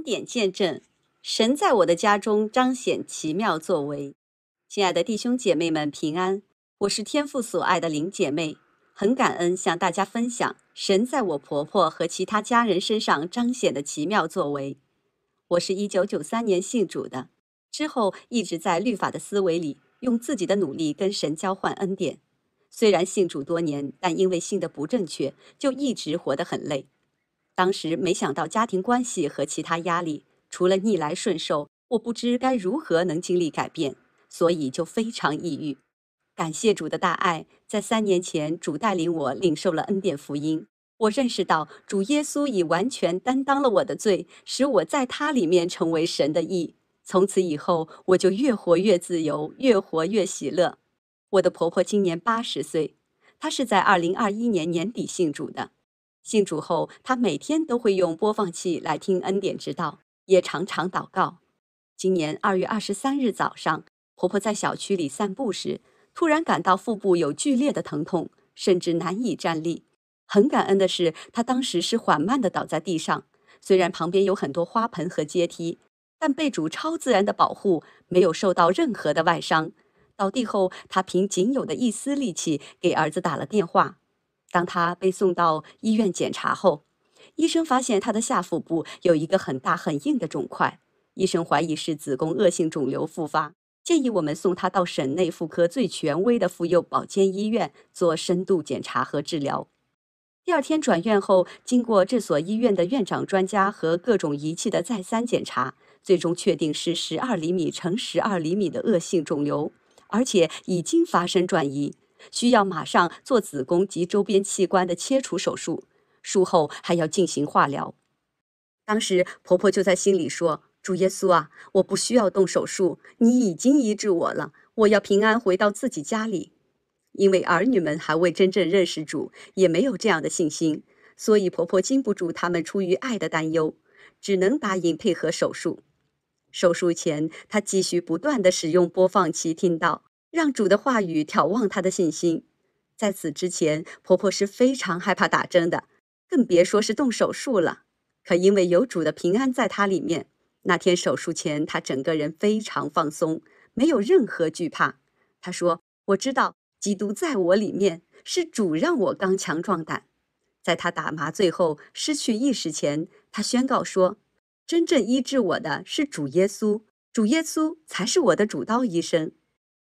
恩典见证，神在我的家中彰显奇妙作为。亲爱的弟兄姐妹们，平安！我是天父所爱的林姐妹，很感恩向大家分享神在我婆婆和其他家人身上彰显的奇妙作为。我是一九九三年信主的，之后一直在律法的思维里，用自己的努力跟神交换恩典。虽然信主多年，但因为信的不正确，就一直活得很累。当时没想到家庭关系和其他压力，除了逆来顺受，我不知该如何能经历改变，所以就非常抑郁。感谢主的大爱，在三年前，主带领我领受了恩典福音。我认识到主耶稣已完全担当了我的罪，使我在他里面成为神的义。从此以后，我就越活越自由，越活越喜乐。我的婆婆今年八十岁，她是在二零二一年年底信主的。信主后，他每天都会用播放器来听恩典之道，也常常祷告。今年二月二十三日早上，婆婆在小区里散步时，突然感到腹部有剧烈的疼痛，甚至难以站立。很感恩的是，她当时是缓慢地倒在地上，虽然旁边有很多花盆和阶梯，但被主超自然的保护，没有受到任何的外伤。倒地后，她凭仅有的一丝力气给儿子打了电话。当他被送到医院检查后，医生发现他的下腹部有一个很大很硬的肿块，医生怀疑是子宫恶性肿瘤复发，建议我们送他到省内妇科最权威的妇幼保健医院做深度检查和治疗。第二天转院后，经过这所医院的院长专家和各种仪器的再三检查，最终确定是十二厘米乘十二厘米的恶性肿瘤，而且已经发生转移。需要马上做子宫及周边器官的切除手术，术后还要进行化疗。当时婆婆就在心里说：“主耶稣啊，我不需要动手术，你已经医治我了，我要平安回到自己家里。”因为儿女们还未真正认识主，也没有这样的信心，所以婆婆禁不住他们出于爱的担忧，只能答应配合手术。手术前，她继续不断地使用播放器听到。让主的话语挑旺她的信心。在此之前，婆婆是非常害怕打针的，更别说是动手术了。可因为有主的平安在她里面，那天手术前，她整个人非常放松，没有任何惧怕。她说：“我知道基督在我里面，是主让我刚强壮胆。”在她打麻醉后失去意识前，她宣告说：“真正医治我的是主耶稣，主耶稣才是我的主刀医生。”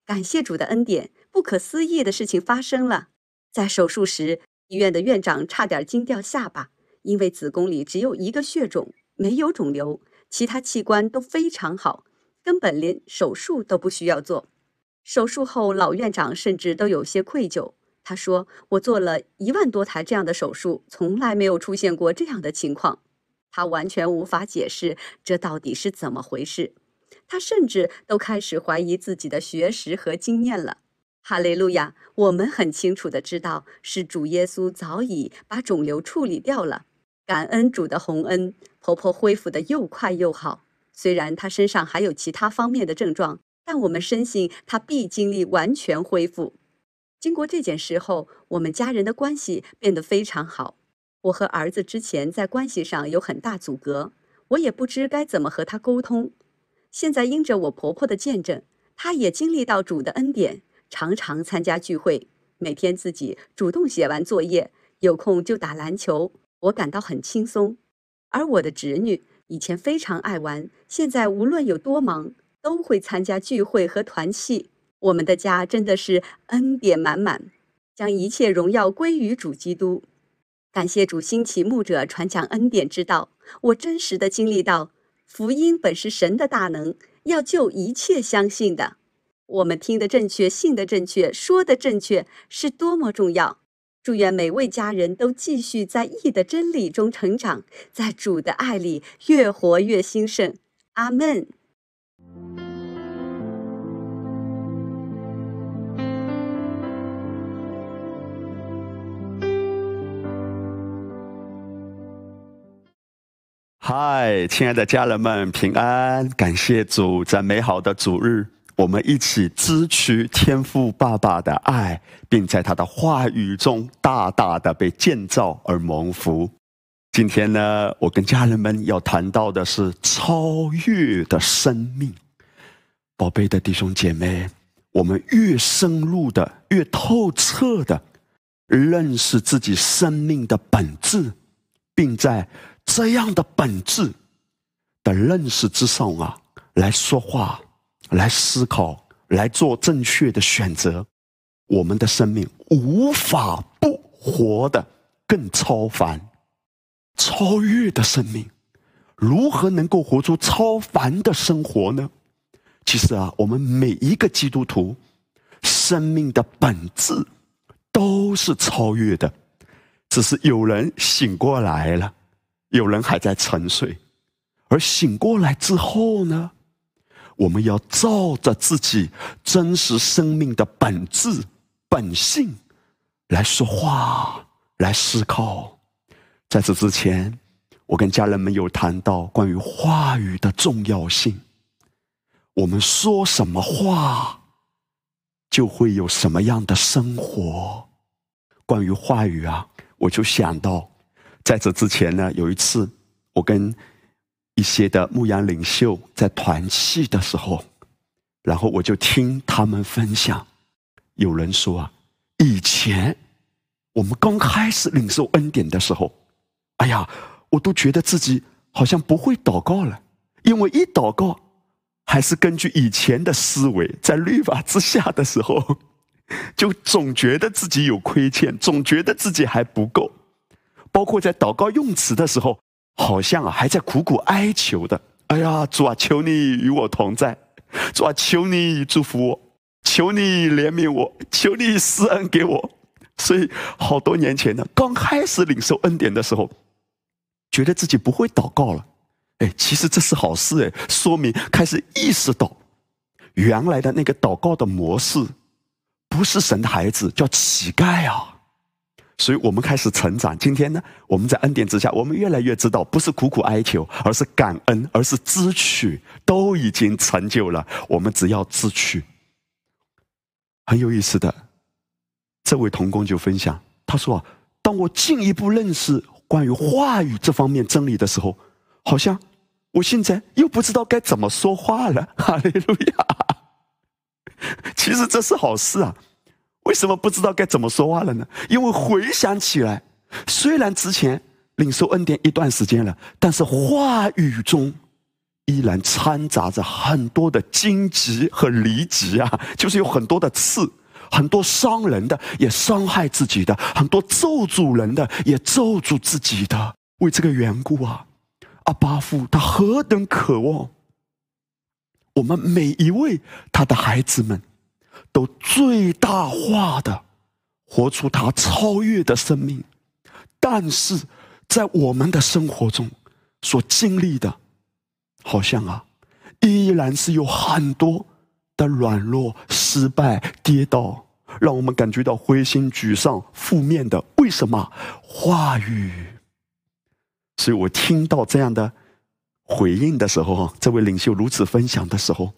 感谢主的恩典，不可思议的事情发生了。在手术时，医院的院长差点惊掉下巴，因为子宫里只有一个血肿，没有肿瘤，其他器官都非常好，根本连手术都不需要做。手术后，老院长甚至都有些愧疚。他说：“我做了一万多台这样的手术，从来没有出现过这样的情况。”他完全无法解释这到底是怎么回事。他甚至都开始怀疑自己的学识和经验了。哈利路亚！我们很清楚的知道，是主耶稣早已把肿瘤处理掉了。感恩主的洪恩，婆婆恢复的又快又好。虽然她身上还有其他方面的症状，但我们深信她必经历完全恢复。经过这件事后，我们家人的关系变得非常好。我和儿子之前在关系上有很大阻隔，我也不知该怎么和他沟通。现在因着我婆婆的见证，她也经历到主的恩典，常常参加聚会，每天自己主动写完作业，有空就打篮球，我感到很轻松。而我的侄女以前非常爱玩，现在无论有多忙，都会参加聚会和团契。我们的家真的是恩典满满，将一切荣耀归于主基督。感谢主兴起牧者传讲恩典之道，我真实的经历到。福音本是神的大能，要救一切相信的。我们听得正确，信得正确，说的正确，是多么重要！祝愿每位家人都继续在义的真理中成长，在主的爱里越活越兴盛。阿门。嗨，亲爱的家人们，平安！感谢主，在美好的主日，我们一起支取天父爸爸的爱，并在他的话语中大大的被建造而蒙福。今天呢，我跟家人们要谈到的是超越的生命。宝贝的弟兄姐妹，我们越深入的、越透彻的认识自己生命的本质，并在这样的本质的认识之上啊，来说话、来思考、来做正确的选择，我们的生命无法不活得更超凡、超越的生命。如何能够活出超凡的生活呢？其实啊，我们每一个基督徒生命的本质都是超越的，只是有人醒过来了，有人还在沉睡。而醒过来之后呢，我们要照着自己真实生命的本质、本性来说话、来思考。在此之前，我跟家人们有谈到关于话语的重要性。我们说什么话，就会有什么样的生活。关于话语啊，我就想到，在这之前呢，有一次我跟一些的牧羊领袖在团契的时候，然后我就听他们分享，有人说啊，以前我们刚开始领受恩典的时候，哎呀，我都觉得自己好像不会祷告了，因为一祷告。还是根据以前的思维，在律法之下的时候，就总觉得自己有亏欠，总觉得自己还不够。包括在祷告用词的时候，好像啊还在苦苦哀求的。哎呀，主啊，求你与我同在，主啊，求你祝福我，求你怜悯我，求你施恩给我。所以好多年前呢，刚开始领受恩典的时候，觉得自己不会祷告了。哎，其实这是好事哎，说明开始意识到，原来的那个祷告的模式，不是神的孩子叫乞丐啊。所以我们开始成长。今天呢，我们在恩典之下，我们越来越知道，不是苦苦哀求，而是感恩，而是支取，都已经成就了。我们只要支取。很有意思的，这位童工就分享，他说，当我进一步认识关于话语这方面真理的时候，好像。我现在又不知道该怎么说话了，哈利路亚！其实这是好事啊，为什么不知道该怎么说话了呢？因为回想起来，虽然之前领受恩典一段时间了，但是话语中依然掺杂着很多的荆棘和离棘啊，就是有很多的刺，很多伤人的，也伤害自己的，很多咒诅人的，也咒诅自己的。为这个缘故啊。阿巴夫，他何等渴望我们每一位他的孩子们，都最大化的活出他超越的生命。但是在我们的生活中所经历的，好像啊，依然是有很多的软弱、失败、跌倒，让我们感觉到灰心、沮丧、负面的。为什么话语？所以我听到这样的回应的时候，哈这位领袖如此分享的时候，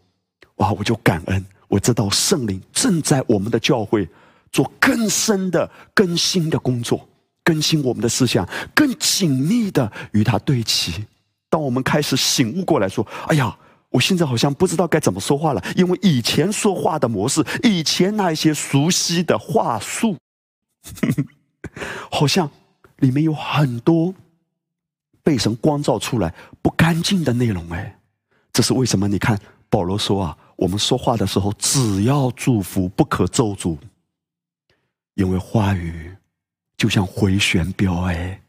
哇，我就感恩。我知道圣灵正在我们的教会做更深的更新的工作，更新我们的思想，更紧密的与他对齐。当我们开始醒悟过来说：“哎呀，我现在好像不知道该怎么说话了，因为以前说话的模式，以前那一些熟悉的话术，好像里面有很多。”被神光照出来不干净的内容，哎，这是为什么？你看保罗说啊，我们说话的时候只要祝福，不可咒诅，因为话语就像回旋镖，哎，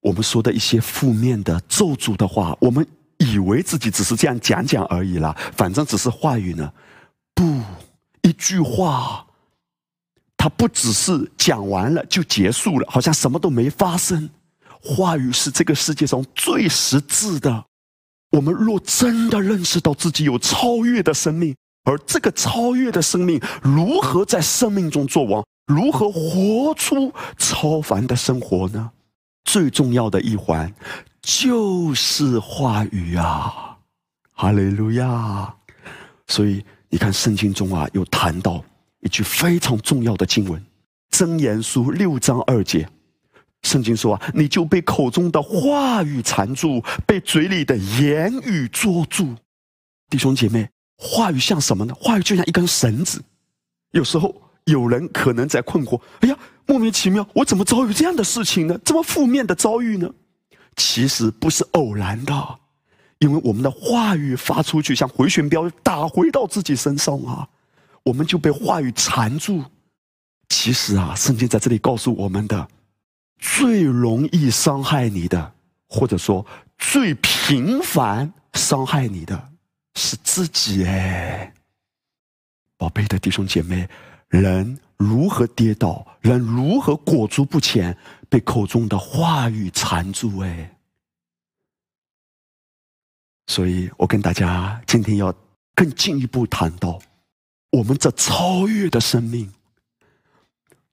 我们说的一些负面的咒诅的话，我们以为自己只是这样讲讲而已啦，反正只是话语呢，不，一句话，它不只是讲完了就结束了，好像什么都没发生。话语是这个世界上最实质的。我们若真的认识到自己有超越的生命，而这个超越的生命如何在生命中作王，如何活出超凡的生活呢？最重要的一环就是话语啊！哈利路亚！所以你看，圣经中啊，有谈到一句非常重要的经文，《箴言书》六章二节。圣经说啊，你就被口中的话语缠住，被嘴里的言语捉住。弟兄姐妹，话语像什么呢？话语就像一根绳子。有时候有人可能在困惑：哎呀，莫名其妙，我怎么遭遇这样的事情呢？这么负面的遭遇呢？其实不是偶然的，因为我们的话语发出去，像回旋镖打回到自己身上啊，我们就被话语缠住。其实啊，圣经在这里告诉我们的，最容易伤害你的，或者说最频繁伤害你的，是自己哎。宝贝的弟兄姐妹，人如何跌倒，人如何裹足不前，被口中的话语缠住哎。所以我跟大家今天要更进一步谈到，我们这超越的生命。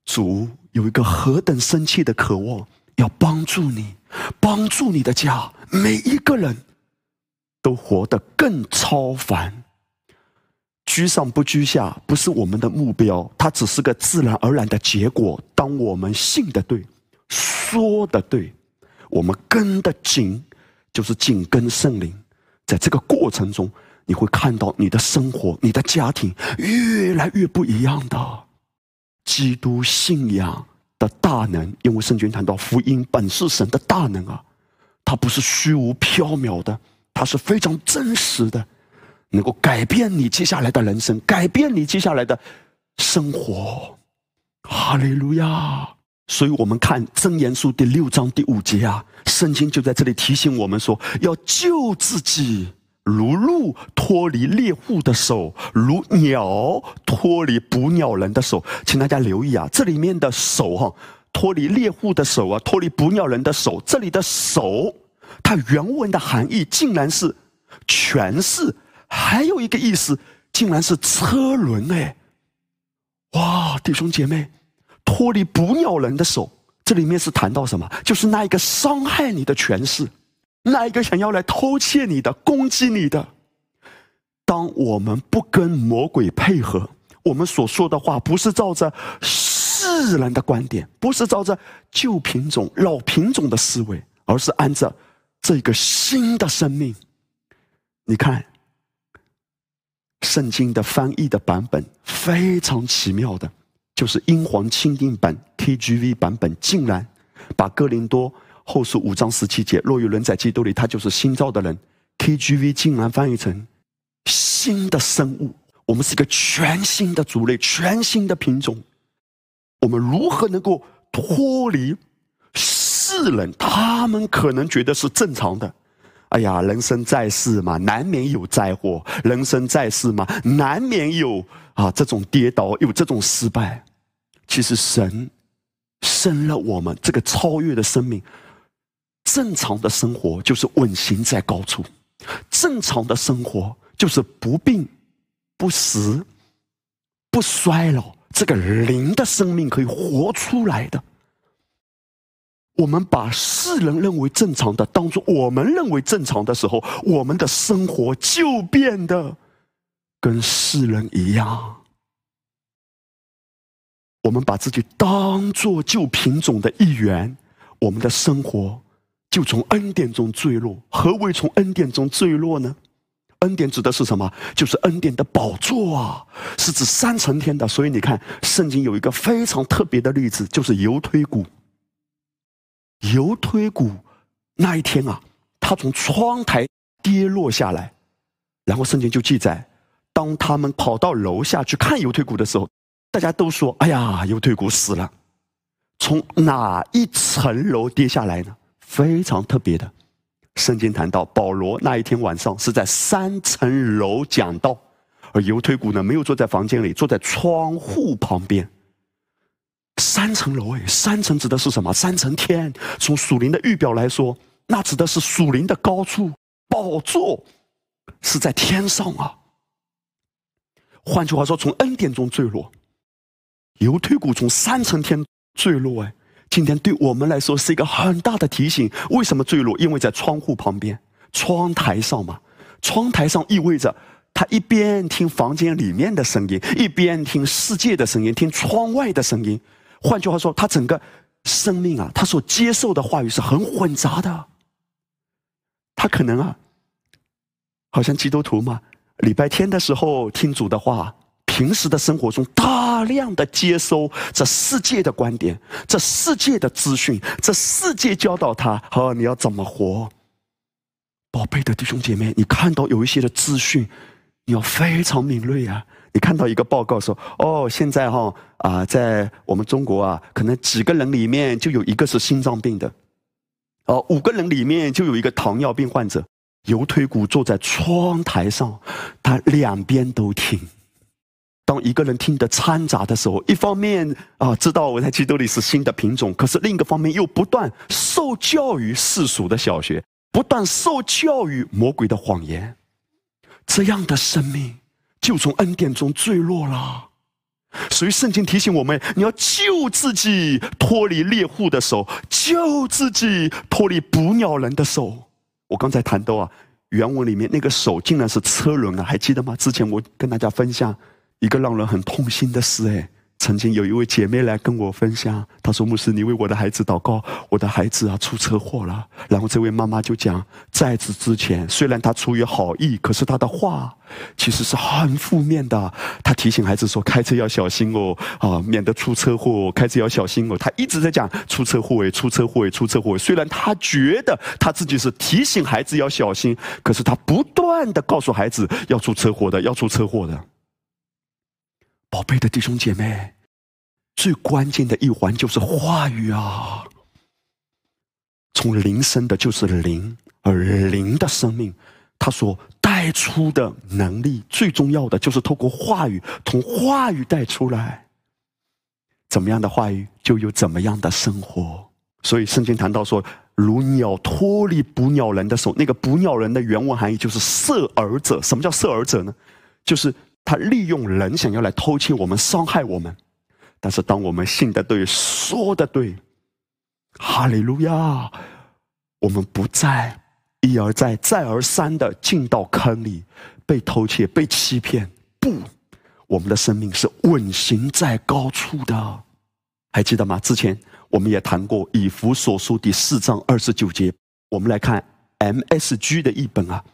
主有一个何等深切的渴望，要帮助你，帮助你的家，每一个人都活得更超凡。居上不居下，不是我们的目标，它只是个自然而然的结果。当我们信的对，说的对，我们跟的紧，就是紧跟圣灵。在这个过程中，你会看到你的生活、你的家庭越来越不一样的。基督信仰的大能，因为圣经谈到福音本是神的大能啊，它不是虚无缥缈的，它是非常真实的，能够改变你接下来的人生，改变你接下来的生活。哈利路亚！所以我们看真言书第六章第五节啊，圣经就在这里提醒我们说，要救自己。如鹿脱离猎户的手，如鸟脱离捕鸟人的手，请大家留意啊，这里面的手哈，脱离猎户的手啊，脱离捕鸟人的手，这里的手，它原文的含义竟然是权势，还有一个意思，竟然是车轮哎，哇，弟兄姐妹，脱离捕鸟人的手，这里面是谈到什么？就是那一个伤害你的权势。那一个想要来偷窃你的、攻击你的？当我们不跟魔鬼配合，我们所说的话不是照着世人的观点，不是照着旧品种、老品种的思维，而是按照这个新的生命。你看，圣经的翻译的版本非常奇妙的，就是英皇钦定版 KGV 版本，竟然把哥林多。后书五章十七节，若有人在基督里，他就是新造的人。KGV 竟然翻译成新的生物，我们是一个全新的族类，全新的品种。我们如何能够脱离世人？他们可能觉得是正常的。哎呀，人生在世嘛，难免有灾祸；人生在世嘛，难免有啊这种跌倒，有这种失败。其实神生了我们这个超越的生命。正常的生活就是稳行在高处，正常的生活就是不病、不死、不衰老，这个灵的生命可以活出来的。我们把世人认为正常的当做我们认为正常的时候，我们的生活就变得跟世人一样。我们把自己当做旧品种的一员，我们的生活。就从恩典中坠落。何为从恩典中坠落呢？恩典指的是什么？就是恩典的宝座啊，是指三层天的。所以你看，圣经有一个非常特别的例子，就是犹推谷。犹推谷那一天啊，他从窗台跌落下来，然后圣经就记载，当他们跑到楼下去看犹推谷的时候，大家都说：“哎呀，犹推谷死了。”从哪一层楼跌下来呢？非常特别的，圣经谈到保罗那一天晚上是在三层楼讲道，而犹推古呢没有坐在房间里，坐在窗户旁边。三层楼哎，三层指的是什么？三层天。从属灵的预表来说，那指的是属灵的高处，宝座是在天上啊。换句话说，从恩典中坠落，犹推古从三层天坠落哎。今天对我们来说是一个很大的提醒。为什么坠落？因为在窗户旁边、窗台上嘛。窗台上意味着他一边听房间里面的声音，一边听世界的声音，听窗外的声音。换句话说，他整个生命啊，他所接受的话语是很混杂的。他可能啊，好像基督徒嘛，礼拜天的时候听主的话，平时的生活中大量的接收这世界的观点、这世界的资讯、这世界教导他，哦，你要怎么活？宝贝的弟兄姐妹，你看到有一些的资讯，你要非常敏锐啊！你看到一个报告说，哦，现在哈啊，在我们中国啊，可能几个人里面就有一个是心脏病的，哦，五个人里面就有一个糖尿病患者。右腿骨坐在窗台上，他两边都听。当一个人听得掺杂的时候，一方面啊，知道我在基督里是新的品种，可是另一个方面又不断受教于世俗的小学。不断受教育魔鬼的谎言，这样的生命就从恩典中坠落了。所以圣经提醒我们：你要救自己脱离猎户的手，救自己脱离捕鸟人的手。我刚才谈到啊，原文里面那个手竟然是车轮啊，还记得吗？之前我跟大家分享一个让人很痛心的事，哎。曾经有一位姐妹来跟我分享，她说：“牧师，你为我的孩子祷告，我的孩子啊出车祸了。”然后这位妈妈就讲，在此之前，虽然她出于好意，可是她的话其实是很负面的。她提醒孩子说：“开车要小心哦，啊，免得出车祸。开车要小心哦。”她一直在讲出车祸诶，出车祸诶，出车祸。虽然她觉得她自己是提醒孩子要小心，可是她不断的告诉孩子要出车祸的，要出车祸的。宝贝的弟兄姐妹，最关键的一环就是话语啊！从灵生的就是灵，而灵的生命，它所带出的能力，最重要的就是透过话语，从话语带出来，怎么样的话语就有怎么样的生活。所以圣经谈到说，如鸟脱离捕鸟人的手，那个捕鸟人的原文含义就是射饵者。什么叫射饵者呢？就是。他利用人想要来偷窃我们、伤害我们，但是当我们信的对、说的对，哈利路亚，我们不再一而再、再而三的进到坑里，被偷窃、被欺骗。不，我们的生命是稳行在高处的。还记得吗？之前我们也谈过以弗所书第四章二十九节。我们来看 MSG 的译本啊。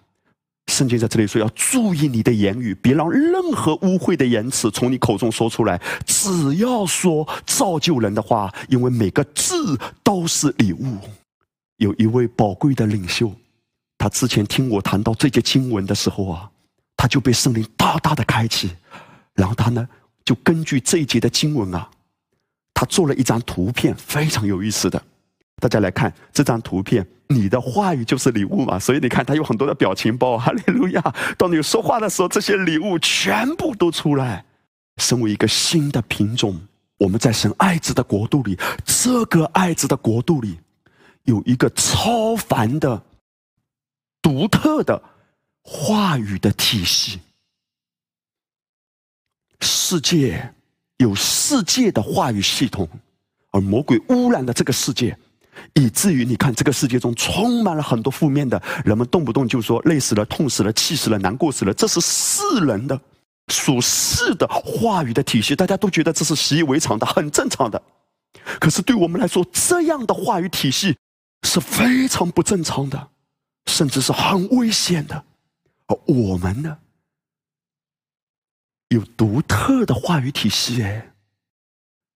圣经在这里说：“要注意你的言语，别让任何污秽的言辞从你口中说出来。只要说造就人的话，因为每个字都是礼物。”有一位宝贵的领袖，他之前听我谈到这节经文的时候啊，他就被圣灵大大的开启，然后他呢就根据这一节的经文啊，他做了一张图片，非常有意思的。大家来看这张图片。你的话语就是礼物嘛，所以你看，他有很多的表情包，哈利路亚！当你说话的时候，这些礼物全部都出来。身为一个新的品种，我们在神爱子的国度里，这个爱子的国度里，有一个超凡的、独特的话语的体系。世界有世界的话语系统，而魔鬼污染了这个世界。以至于你看，这个世界中充满了很多负面的，人们动不动就说累死了、痛死了、气死了、难过死了，这是世人的属世的话语的体系，大家都觉得这是习以为常的、很正常的。可是对我们来说，这样的话语体系是非常不正常的，甚至是很危险的。而我们呢，有独特的话语体系，哎，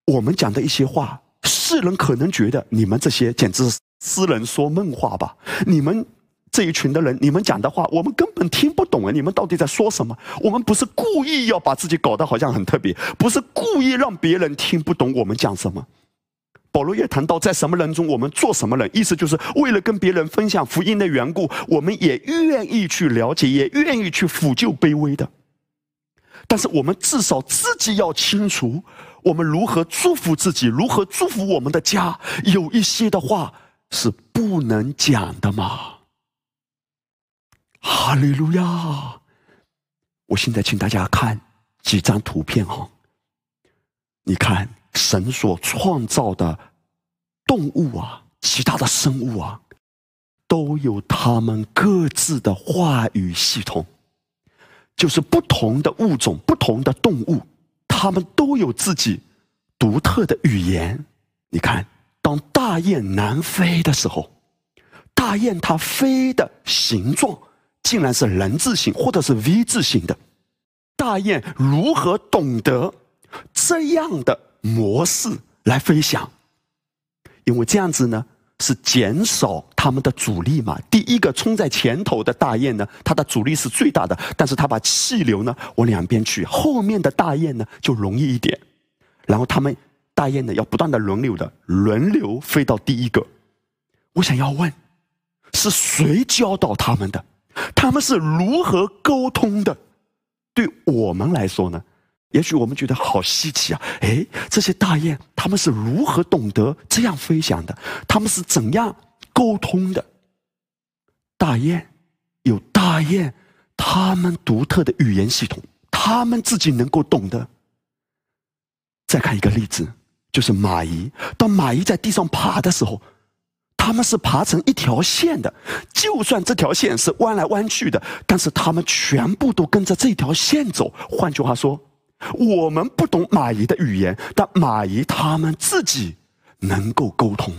我们讲的一些话。世人可能觉得你们这些简直是痴人说梦话吧？你们这一群的人，你们讲的话我们根本听不懂啊！你们到底在说什么？我们不是故意要把自己搞得好像很特别，不是故意让别人听不懂我们讲什么。保罗也谈到，在什么人中我们做什么人，意思就是为了跟别人分享福音的缘故，我们也愿意去了解，也愿意去抚救卑微的。但是我们至少自己要清楚。我们如何祝福自己？如何祝福我们的家？有一些的话是不能讲的吗？哈利路亚！我现在请大家看几张图片哈。你看，神所创造的动物啊，其他的生物啊，都有他们各自的话语系统，就是不同的物种、不同的动物。他们都有自己独特的语言。你看，当大雁南飞的时候，大雁它飞的形状竟然是人字形或者是 V 字形的。大雁如何懂得这样的模式来飞翔？因为这样子呢，是减少他们的阻力嘛。第一个冲在前头的大雁呢，它的阻力是最大的，但是它把气流呢往两边去，后面的大雁呢就容易一点。然后他们大雁呢要不断的轮流的轮流飞到第一个。我想要问，是谁教导他们的？他们是如何沟通的？对我们来说呢，也许我们觉得好稀奇啊！哎，这些大雁他们是如何懂得这样飞翔的？他们是怎样沟通的？大雁有大雁他们独特的语言系统，他们自己能够懂得。再看一个例子，就是蚂蚁。当蚂蚁在地上爬的时候。他们是爬成一条线的，就算这条线是弯来弯去的，但是他们全部都跟着这条线走。换句话说，我们不懂蚂蚁的语言，但蚂蚁他们自己能够沟通。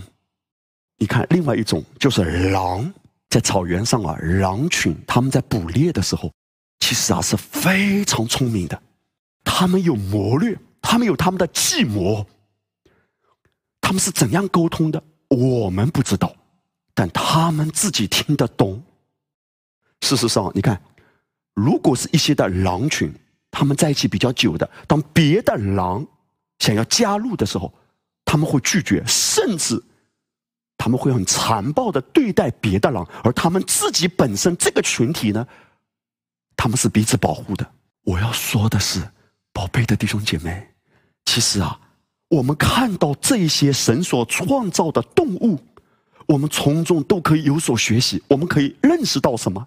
你看，另外一种就是狼，在草原上啊，狼群他们在捕猎的时候，其实啊是非常聪明的，他们有谋略，他们有他们的计谋，他们是怎样沟通的？我们不知道，但他们自己听得懂。事实上，你看，如果是一些的狼群，他们在一起比较久的，当别的狼想要加入的时候，他们会拒绝，甚至他们会很残暴的对待别的狼，而他们自己本身这个群体呢，他们是彼此保护的。我要说的是，宝贝的弟兄姐妹，其实啊。我们看到这些神所创造的动物，我们从中都可以有所学习。我们可以认识到什么？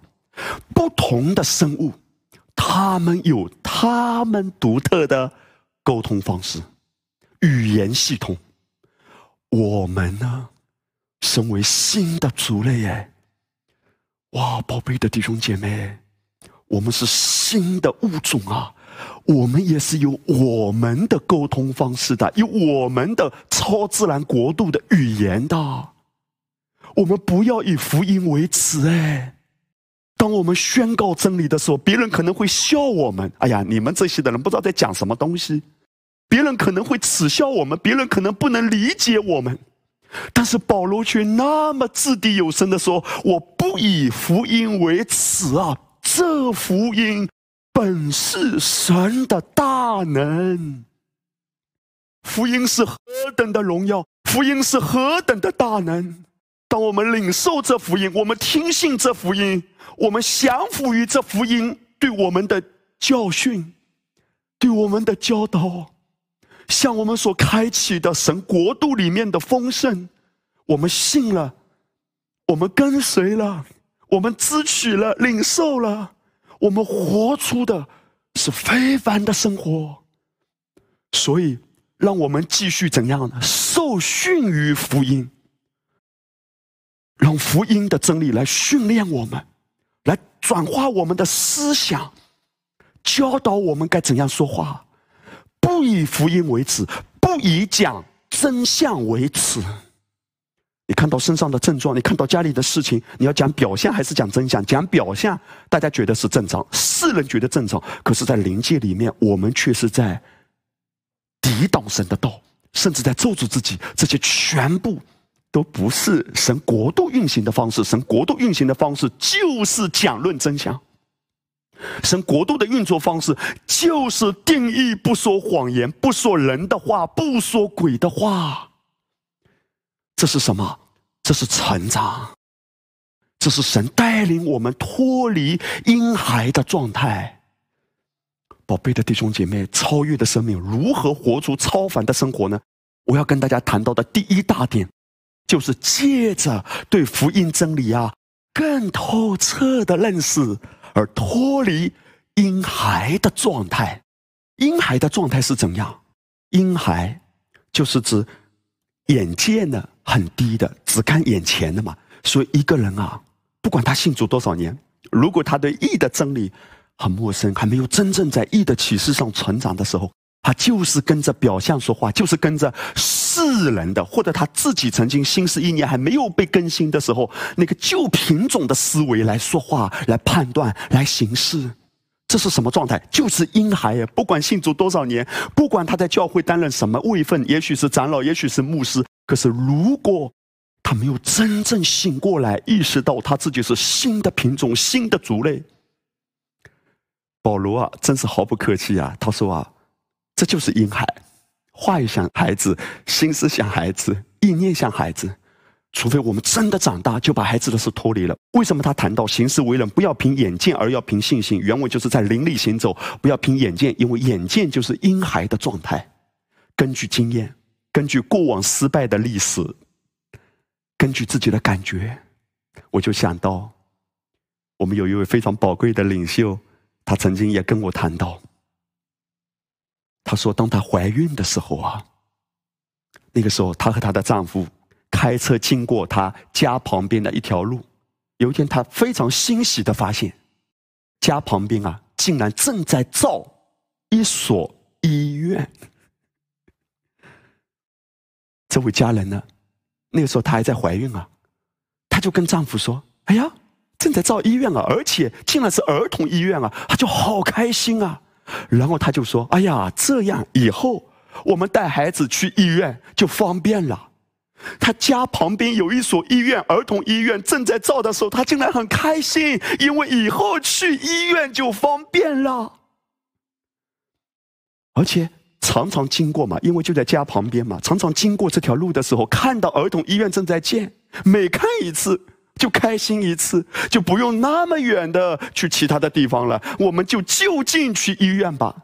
不同的生物，他们有他们独特的沟通方式、语言系统。我们呢，身为新的族类，哎，哇，宝贝的弟兄姐妹，我们是新的物种啊！我们也是有我们的沟通方式的，有我们的超自然国度的语言的。我们不要以福音为耻哎！当我们宣告真理的时候，别人可能会笑我们。哎呀，你们这些的人不知道在讲什么东西。别人可能会耻笑我们，别人可能不能理解我们。但是保罗却那么掷地有声的说：“我不以福音为耻啊！这福音。”本是神的大能，福音是何等的荣耀，福音是何等的大能。当我们领受这福音，我们听信这福音，我们降服于这福音对我们的教训，对我们的教导，向我们所开启的神国度里面的丰盛，我们信了，我们跟随了，我们支取了，领受了。我们活出的是非凡的生活，所以让我们继续怎样呢？受训于福音，让福音的真理来训练我们，来转化我们的思想，教导我们该怎样说话，不以福音为耻，不以讲真相为耻。你看到身上的症状，你看到家里的事情，你要讲表象还是讲真相？讲表象，大家觉得是正常，世人觉得正常，可是，在灵界里面，我们却是在抵挡神的道，甚至在咒诅自己。这些全部都不是神国度运行的方式。神国度运行的方式就是讲论真相。神国度的运作方式就是定义不说谎言，不说人的话，不说鬼的话。这是什么？这是成长，这是神带领我们脱离婴孩的状态。宝贝的弟兄姐妹，超越的生命如何活出超凡的生活呢？我要跟大家谈到的第一大点，就是借着对福音真理啊更透彻的认识，而脱离婴孩的状态。婴孩的状态是怎样？婴孩就是指眼界呢。很低的，只看眼前的嘛。所以一个人啊，不管他信主多少年，如果他对义的真理很陌生，还没有真正在义的启示上成长的时候，他就是跟着表象说话，就是跟着世人的，或者他自己曾经心思意念还没有被更新的时候，那个旧品种的思维来说话、来判断、来行事，这是什么状态？就是婴孩呀！不管信主多少年，不管他在教会担任什么位分，也许是长老，也许是牧师，可是如果他没有真正醒过来，意识到他自己是新的品种、新的族类，保罗啊，真是毫不客气啊！他说啊，这就是婴孩。话语像孩子，心思像孩子，意念像孩子。除非我们真的长大，就把孩子的事脱离了。为什么他谈到行事为人不要凭眼见，而要凭信心？原文就是在灵里行走，不要凭眼见，因为眼见就是婴孩的状态。根据经验，根据过往失败的历史，根据自己的感觉，我就想到，我们有一位非常宝贵的领袖，他曾经也跟我谈到。她说：“当她怀孕的时候啊，那个时候她和她的丈夫开车经过她家旁边的一条路。有一天，她非常欣喜的发现，家旁边啊，竟然正在造一所医院。这位家人呢，那个时候她还在怀孕啊，她就跟丈夫说：‘哎呀，正在造医院啊，而且竟然是儿童医院啊！’她就好开心啊。”然后他就说：“哎呀，这样以后我们带孩子去医院就方便了。”他家旁边有一所医院，儿童医院正在造的时候，他竟然很开心，因为以后去医院就方便了。而且常常经过嘛，因为就在家旁边嘛，常常经过这条路的时候，看到儿童医院正在建，每看一次。就开心一次，就不用那么远的去其他的地方了。我们就就近去医院吧。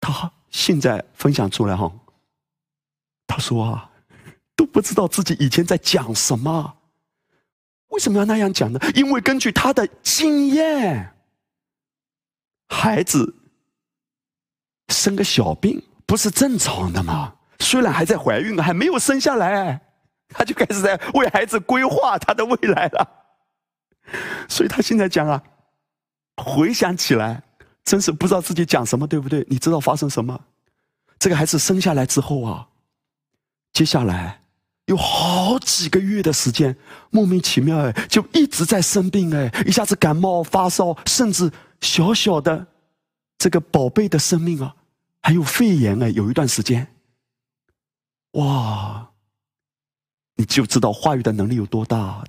他现在分享出来哈，他说啊，都不知道自己以前在讲什么。为什么要那样讲呢？因为根据他的经验，孩子生个小病不是正常的吗？虽然还在怀孕，还没有生下来。他就开始在为孩子规划他的未来了，所以他现在讲啊，回想起来，真是不知道自己讲什么，对不对？你知道发生什么？这个孩子生下来之后啊，接下来有好几个月的时间，莫名其妙哎，就一直在生病哎，一下子感冒发烧，甚至小小的这个宝贝的生命啊，还有肺炎哎，有一段时间，哇！你就知道话语的能力有多大。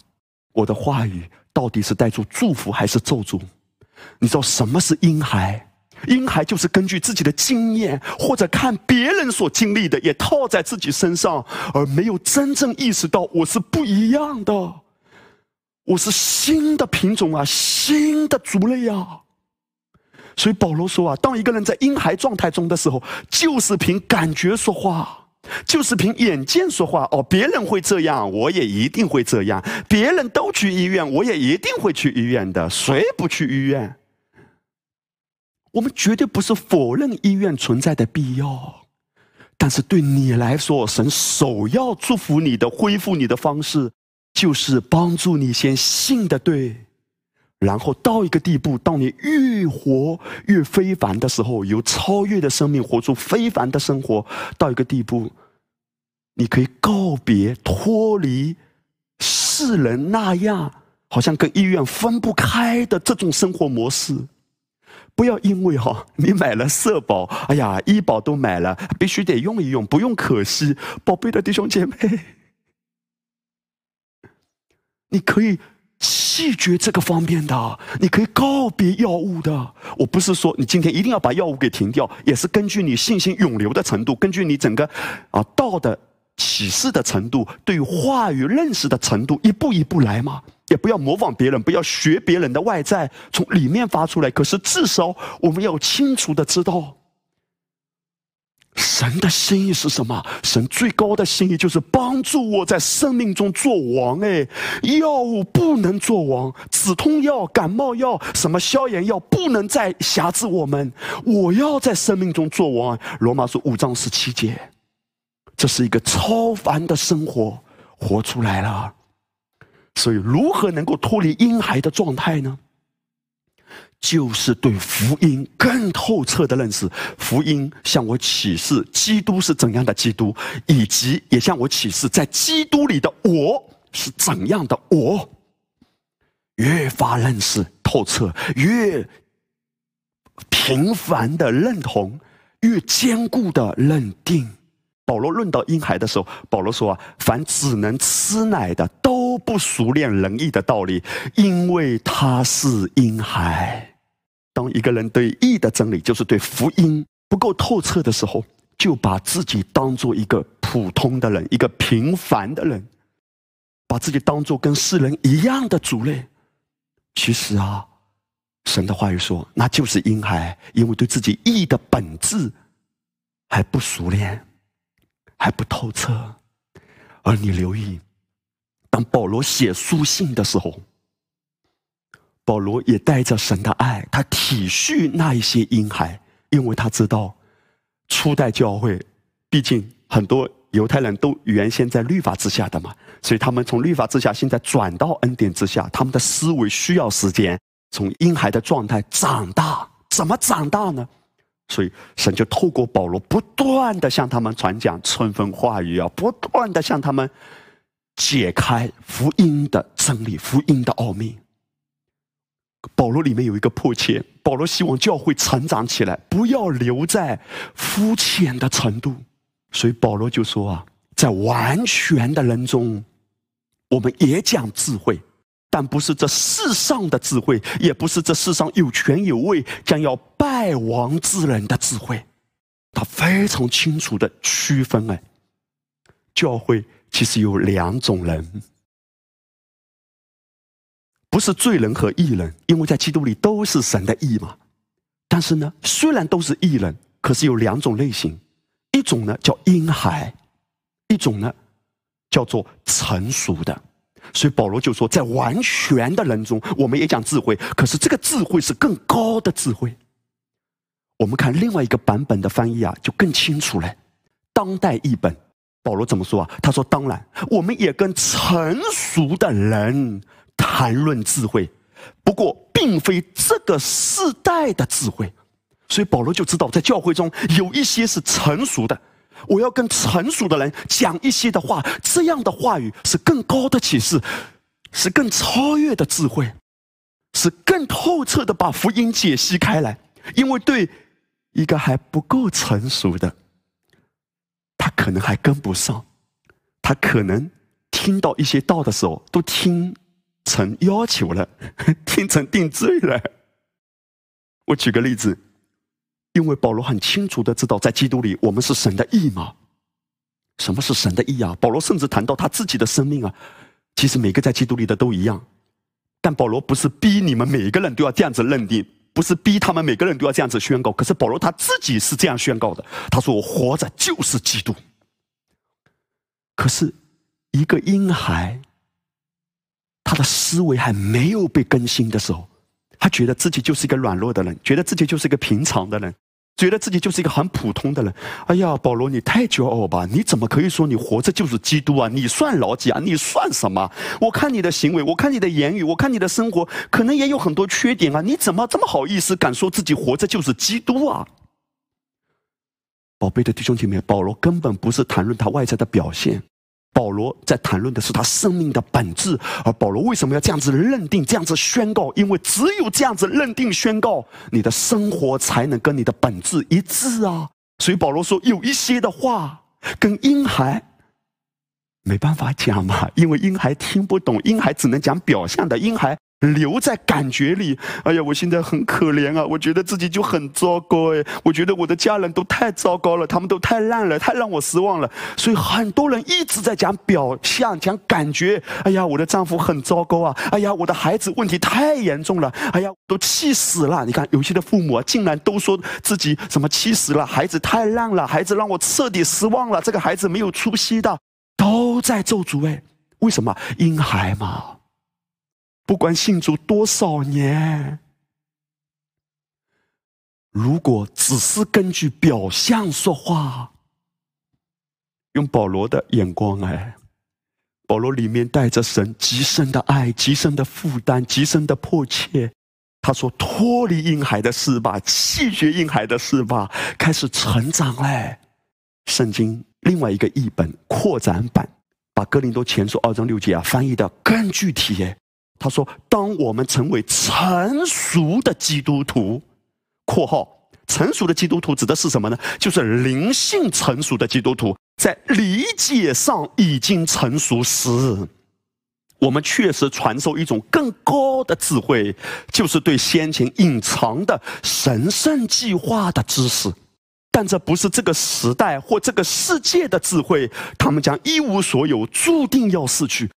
我的话语到底是带出祝福还是咒诅？你知道什么是婴孩？婴孩就是根据自己的经验，或者看别人所经历的，也套在自己身上，而没有真正意识到我是不一样的，我是新的品种啊，新的族类啊。所以保罗说啊，当一个人在婴孩状态中的时候，就是凭感觉说话。就是凭眼见说话哦，别人会这样，我也一定会这样。别人都去医院，我也一定会去医院的。谁不去医院？我们绝对不是否认医院存在的必要，但是对你来说，神首要祝福你的、恢复你的方式，就是帮助你先信的对。然后到一个地步，当你越活越非凡的时候，有超越的生命，活出非凡的生活。到一个地步，你可以告别脱离世人那样好像跟医院分不开的这种生活模式。不要因为哈你买了社保，哎呀医保都买了，必须得用一用，不用可惜。宝贝的弟兄姐妹，你可以。拒绝这个方面的，你可以告别药物的。我不是说你今天一定要把药物给停掉，也是根据你信心涌流的程度，根据你整个啊道的启示的程度，对于话语认识的程度，一步一步来嘛。也不要模仿别人，不要学别人的外在，从里面发出来。可是至少我们要清楚的知道。神的心意是什么？神最高的心意就是帮助我在生命中做王。哎，药物不能做王，止痛药、感冒药、什么消炎药不能再辖制我们。我要在生命中做王。罗马书五章十七节，这是一个超凡的生活，活出来了。所以，如何能够脱离婴孩的状态呢？就是对福音更透彻的认识。福音向我启示基督是怎样的基督，以及也向我启示在基督里的我是怎样的我。越发认识透彻，越频繁的认同，越坚固的认定。保罗论到婴孩的时候，保罗说啊：“凡只能吃奶的，都不熟练仁义的道理，因为他是婴孩。”当一个人对义的真理，就是对福音不够透彻的时候，就把自己当做一个普通的人，一个平凡的人，把自己当做跟世人一样的族类。其实啊，神的话语说，那就是婴孩，因为对自己义的本质还不熟练，还不透彻。而你留意，当保罗写书信的时候，保罗也带着神的爱，他体恤那一些婴孩，因为他知道初代教会，毕竟很多犹太人都原先在律法之下的嘛。所以他们从律法之下，现在转到恩典之下，他们的思维需要时间，从婴孩的状态长大，怎么长大呢？所以神就透过保罗，不断的向他们传讲春风话语啊，不断的向他们解开福音的真理、福音的奥秘。保罗里面有一个迫切，保罗希望教会成长起来，不要留在肤浅的程度。所以保罗就说啊，在完全的人中。我们也讲智慧，但不是这世上的智慧，也不是这世上有权有位将要败亡之人的智慧。他非常清楚的区分哎，教会其实有两种人，不是罪人和义人，因为在基督里都是神的义嘛。但是呢，虽然都是义人，可是有两种类型，一种呢叫婴孩，一种呢。叫做成熟的，所以保罗就说，在完全的人中，我们也讲智慧，可是这个智慧是更高的智慧。我们看另外一个版本的翻译啊，就更清楚了。当代译本，保罗怎么说啊？他说：“当然，我们也跟成熟的人谈论智慧，不过并非这个世代的智慧。”所以保罗就知道，在教会中有一些是成熟的。我要跟成熟的人讲一些的话，这样的话语是更高的启示，是更超越的智慧，是更透彻的把福音解析开来。因为对一个还不够成熟的，他可能还跟不上，他可能听到一些道的时候都听成要求了，听成定罪了。我举个例子。因为保罗很清楚的知道，在基督里我们是神的义嘛。什么是神的义啊？保罗甚至谈到他自己的生命啊。其实每个在基督里的都一样，但保罗不是逼你们每一个人都要这样子认定，不是逼他们每个人都要这样子宣告。可是保罗他自己是这样宣告的，他说：“我活着就是基督。”可是一个婴孩，他的思维还没有被更新的时候。他觉得自己就是一个软弱的人，觉得自己就是一个平常的人，觉得自己就是一个很普通的人。哎呀，保罗，你太骄傲吧？你怎么可以说你活着就是基督啊？你算老几啊？你算什么？我看你的行为，我看你的言语，我看你的生活，可能也有很多缺点啊！你怎么这么好意思敢说自己活着就是基督啊？宝贝的弟兄姐妹，保罗根本不是谈论他外在的表现。保罗在谈论的是他生命的本质，而保罗为什么要这样子认定、这样子宣告？因为只有这样子认定、宣告，你的生活才能跟你的本质一致啊！所以保罗说，有一些的话跟婴孩没办法讲嘛，因为婴孩听不懂，婴孩只能讲表象的，婴孩。留在感觉里，哎呀，我现在很可怜啊！我觉得自己就很糟糕哎，我觉得我的家人都太糟糕了，他们都太烂了，太让我失望了。所以很多人一直在讲表象，讲感觉。哎呀，我的丈夫很糟糕啊！哎呀，我的孩子问题太严重了！哎呀，都气死了！你看，有些的父母啊竟然都说自己什么气死了，孩子太烂了，孩子让我彻底失望了，这个孩子没有出息的，都在咒诅哎，为什么？婴孩嘛。不管信主多少年，如果只是根据表象说话，用保罗的眼光哎，保罗里面带着神极深的爱、极深的负担、极深的迫切，他说：“脱离婴孩的事吧，弃绝婴孩的事吧，开始成长嘞。”圣经另外一个译本扩展版，把哥林多前书二章六节啊翻译的更具体耶。他说：“当我们成为成熟的基督徒（括号成熟的基督徒指的是什么呢？就是灵性成熟的基督徒，在理解上已经成熟时，我们确实传授一种更高的智慧，就是对先前隐藏的神圣计划的知识。但这不是这个时代或这个世界的智慧，他们将一无所有，注定要逝去。”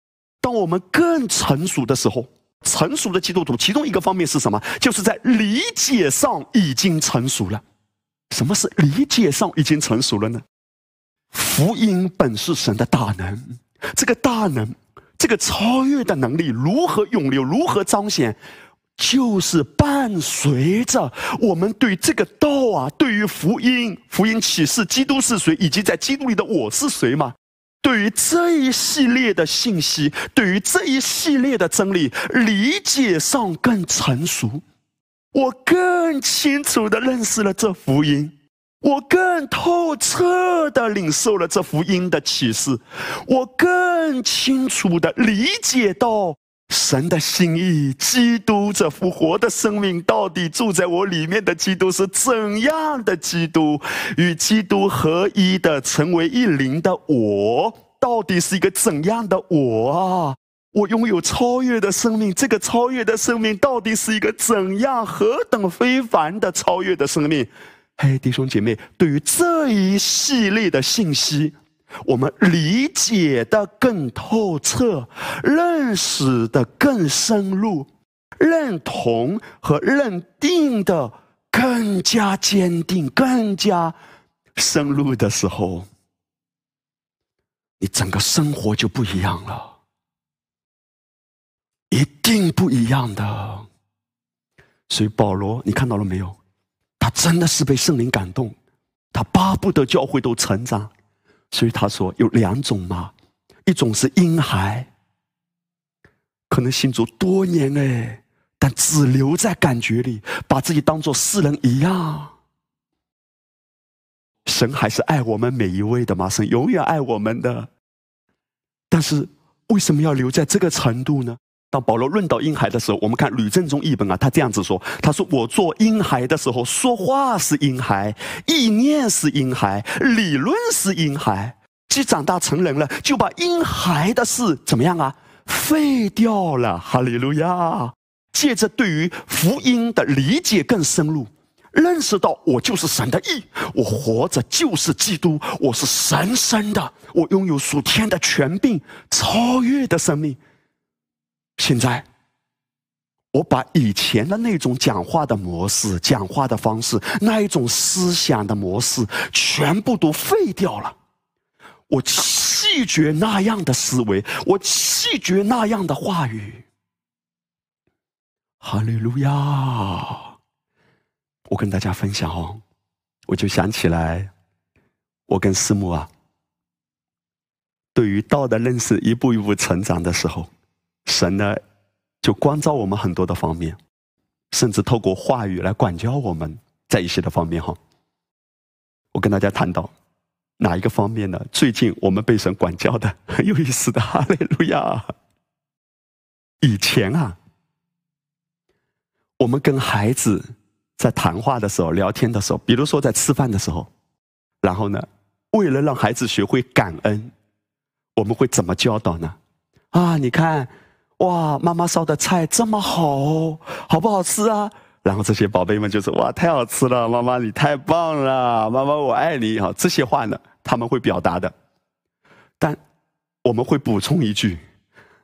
当我们更成熟的时候，成熟的基督徒，其中一个方面是什么？就是在理解上已经成熟了。什么是理解上已经成熟了呢？福音本是神的大能，这个大能，这个超越的能力如何涌流，如何彰显，就是伴随着我们对这个道啊，对于福音、福音启示、基督是谁，以及在基督里的我是谁吗？对于这一系列的信息，对于这一系列的真理，理解上更成熟，我更清楚的认识了这福音，我更透彻的领受了这福音的启示，我更清楚的理解到。神的心意，基督这复活的生命，到底住在我里面的基督是怎样的基督？与基督合一的，成为一灵的我，到底是一个怎样的我啊？我拥有超越的生命，这个超越的生命到底是一个怎样、何等非凡的超越的生命？嘿，弟兄姐妹，对于这一系列的信息。我们理解的更透彻，认识的更深入，认同和认定的更加坚定、更加深入的时候，你整个生活就不一样了，一定不一样的。所以保罗，你看到了没有？他真的是被圣灵感动，他巴不得教会都成长。所以他说有两种嘛，一种是婴孩，可能信主多年哎，但只留在感觉里，把自己当做世人一样。神还是爱我们每一位的嘛，神永远爱我们的。但是为什么要留在这个程度呢？当保罗论到婴孩的时候，我们看吕正中译本啊，他这样子说：“他说我做婴孩的时候，说话是婴孩，意念是婴孩，理论是婴孩。既长大成人了，就把婴孩的事怎么样啊？废掉了。哈利路亚！借着对于福音的理解更深入，认识到我就是神的义，我活着就是基督，我是神生的，我拥有属天的权柄，超越的生命。”现在，我把以前的那种讲话的模式、讲话的方式、那一种思想的模式，全部都废掉了。我弃绝那样的思维，我弃绝那样的话语。哈利路亚！我跟大家分享哦，我就想起来，我跟师母啊，对于道的认识一步一步成长的时候。神呢，就光照我们很多的方面，甚至透过话语来管教我们在一些的方面哈。我跟大家谈到哪一个方面呢？最近我们被神管教的很 有意思的，哈利路亚！以前啊，我们跟孩子在谈话的时候、聊天的时候，比如说在吃饭的时候，然后呢，为了让孩子学会感恩，我们会怎么教导呢？啊，你看。哇，妈妈烧的菜这么好，好不好吃啊？然后这些宝贝们就说：“哇，太好吃了，妈妈你太棒了，妈妈我爱你。”哈，这些话呢，他们会表达的。但我们会补充一句：“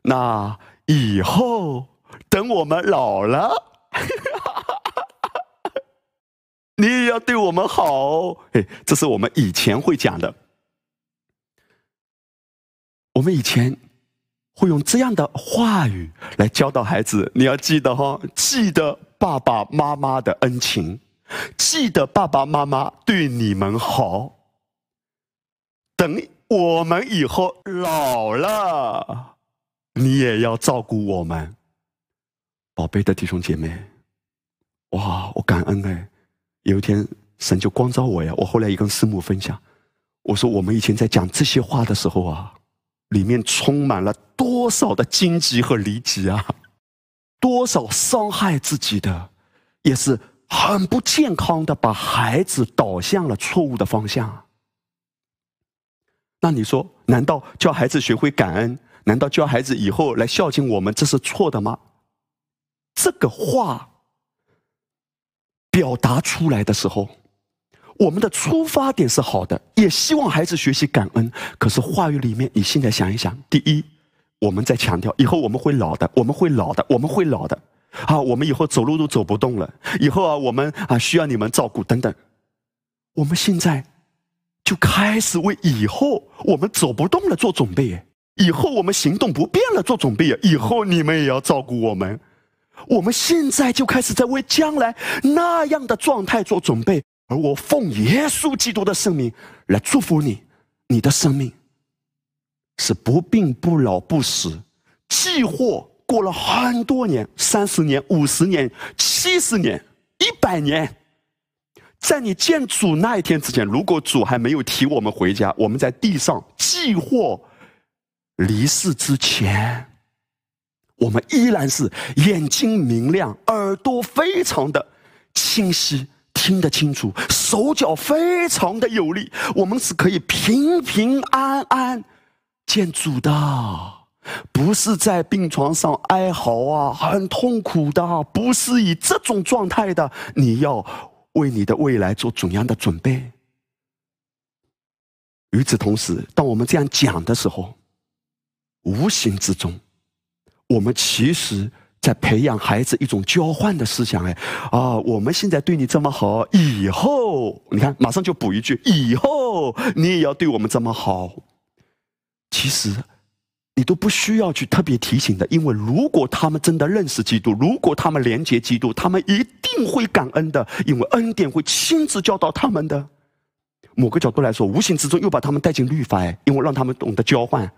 那以后等我们老了，你也要对我们好。”哎，这是我们以前会讲的。我们以前。会用这样的话语来教导孩子，你要记得哈，记得爸爸妈妈的恩情，记得爸爸妈妈对你们好。等我们以后老了，你也要照顾我们，宝贝的弟兄姐妹。哇，我感恩哎！有一天神就光照我呀。我后来也跟师母分享，我说我们以前在讲这些话的时候啊，里面充满了多少的荆棘和离棘啊，多少伤害自己的，也是很不健康的，把孩子导向了错误的方向。那你说，难道教孩子学会感恩？难道教孩子以后来孝敬我们，这是错的吗？这个话表达出来的时候，我们的出发点是好的，也希望孩子学习感恩。可是话语里面，你现在想一想：第一，我们在强调以后我们会老的，我们会老的，我们会老的，啊，我们以后走路都走不动了，以后啊，我们啊需要你们照顾等等。我们现在就开始为以后我们走不动了做准备。以后我们行动不便了，做准备。以后你们也要照顾我们。我们现在就开始在为将来那样的状态做准备。而我奉耶稣基督的生命来祝福你，你的生命是不病不老不死。计划过了很多年，三十年、五十年、七十年、一百年，在你见主那一天之前，如果主还没有提我们回家，我们在地上计划。离世之前，我们依然是眼睛明亮，耳朵非常的清晰，听得清楚，手脚非常的有力。我们是可以平平安安见主的，不是在病床上哀嚎啊，很痛苦的，不是以这种状态的。你要为你的未来做怎样的准备？与此同时，当我们这样讲的时候，无形之中，我们其实在培养孩子一种交换的思想。哎，啊，我们现在对你这么好，以后你看，马上就补一句：以后你也要对我们这么好。其实，你都不需要去特别提醒的，因为如果他们真的认识基督，如果他们连接基督，他们一定会感恩的，因为恩典会亲自教导他们的。某个角度来说，无形之中又把他们带进律法，哎，因为让他们懂得交换。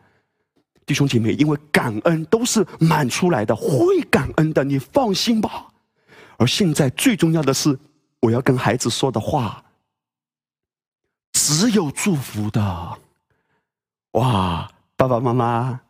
弟兄姐妹，因为感恩都是满出来的，会感恩的，你放心吧。而现在最重要的是，我要跟孩子说的话，只有祝福的。哇，爸爸妈妈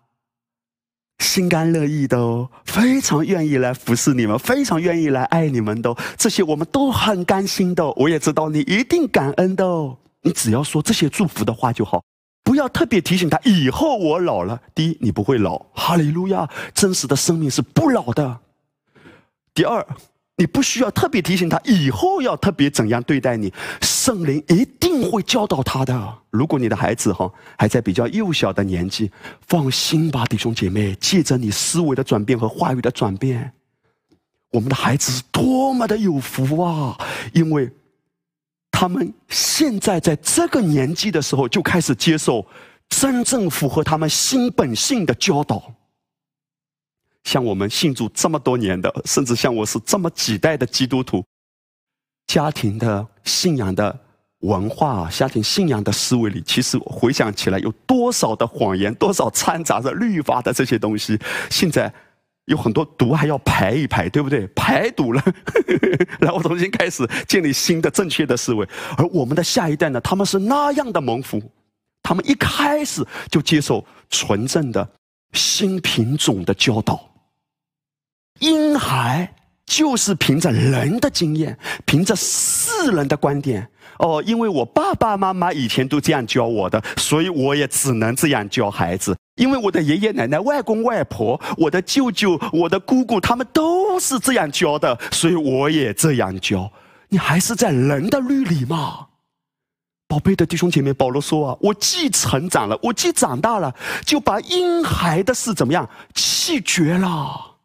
心甘乐意的哦，非常愿意来服侍你们，非常愿意来爱你们的，这些我们都很甘心的。我也知道你一定感恩的哦，你只要说这些祝福的话就好。不要特别提醒他，以后我老了。第一，你不会老，哈利路亚，真实的生命是不老的。第二，你不需要特别提醒他，以后要特别怎样对待你，圣灵一定会教导他的。如果你的孩子哈还在比较幼小的年纪，放心吧，弟兄姐妹，借着你思维的转变和话语的转变，我们的孩子是多么的有福啊，因为。他们现在在这个年纪的时候就开始接受真正符合他们新本性的教导。像我们信主这么多年的，甚至像我是这么几代的基督徒，家庭的信仰的文化、家庭信仰的思维里，其实回想起来，有多少的谎言，多少掺杂着律法的这些东西，现在。有很多毒还要排一排，对不对？排毒了，然后重新开始建立新的正确的思维。而我们的下一代呢？他们是那样的蒙福，他们一开始就接受纯正的新品种的教导。婴孩就是凭着人的经验，凭着世人的观点。哦，因为我爸爸妈妈以前都这样教我的，所以我也只能这样教孩子。因为我的爷爷奶奶、外公外婆、我的舅舅、我的姑姑，他们都是这样教的，所以我也这样教。你还是在人的律里吗？宝贝的弟兄姐妹，保罗说啊，我既成长了，我既长大了，就把婴孩的事怎么样弃绝了。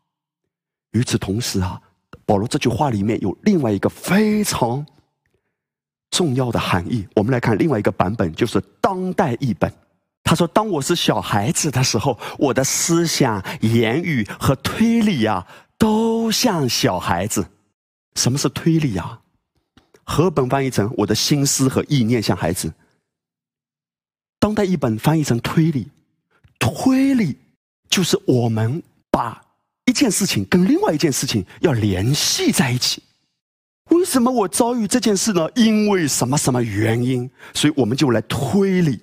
与此同时啊，保罗这句话里面有另外一个非常重要的含义。我们来看另外一个版本，就是当代译本。他说：“当我是小孩子的时候，我的思想、言语和推理啊，都像小孩子。什么是推理啊？和本翻译成我的心思和意念像孩子。当代译本翻译成推理，推理就是我们把一件事情跟另外一件事情要联系在一起。为什么我遭遇这件事呢？因为什么什么原因？所以我们就来推理，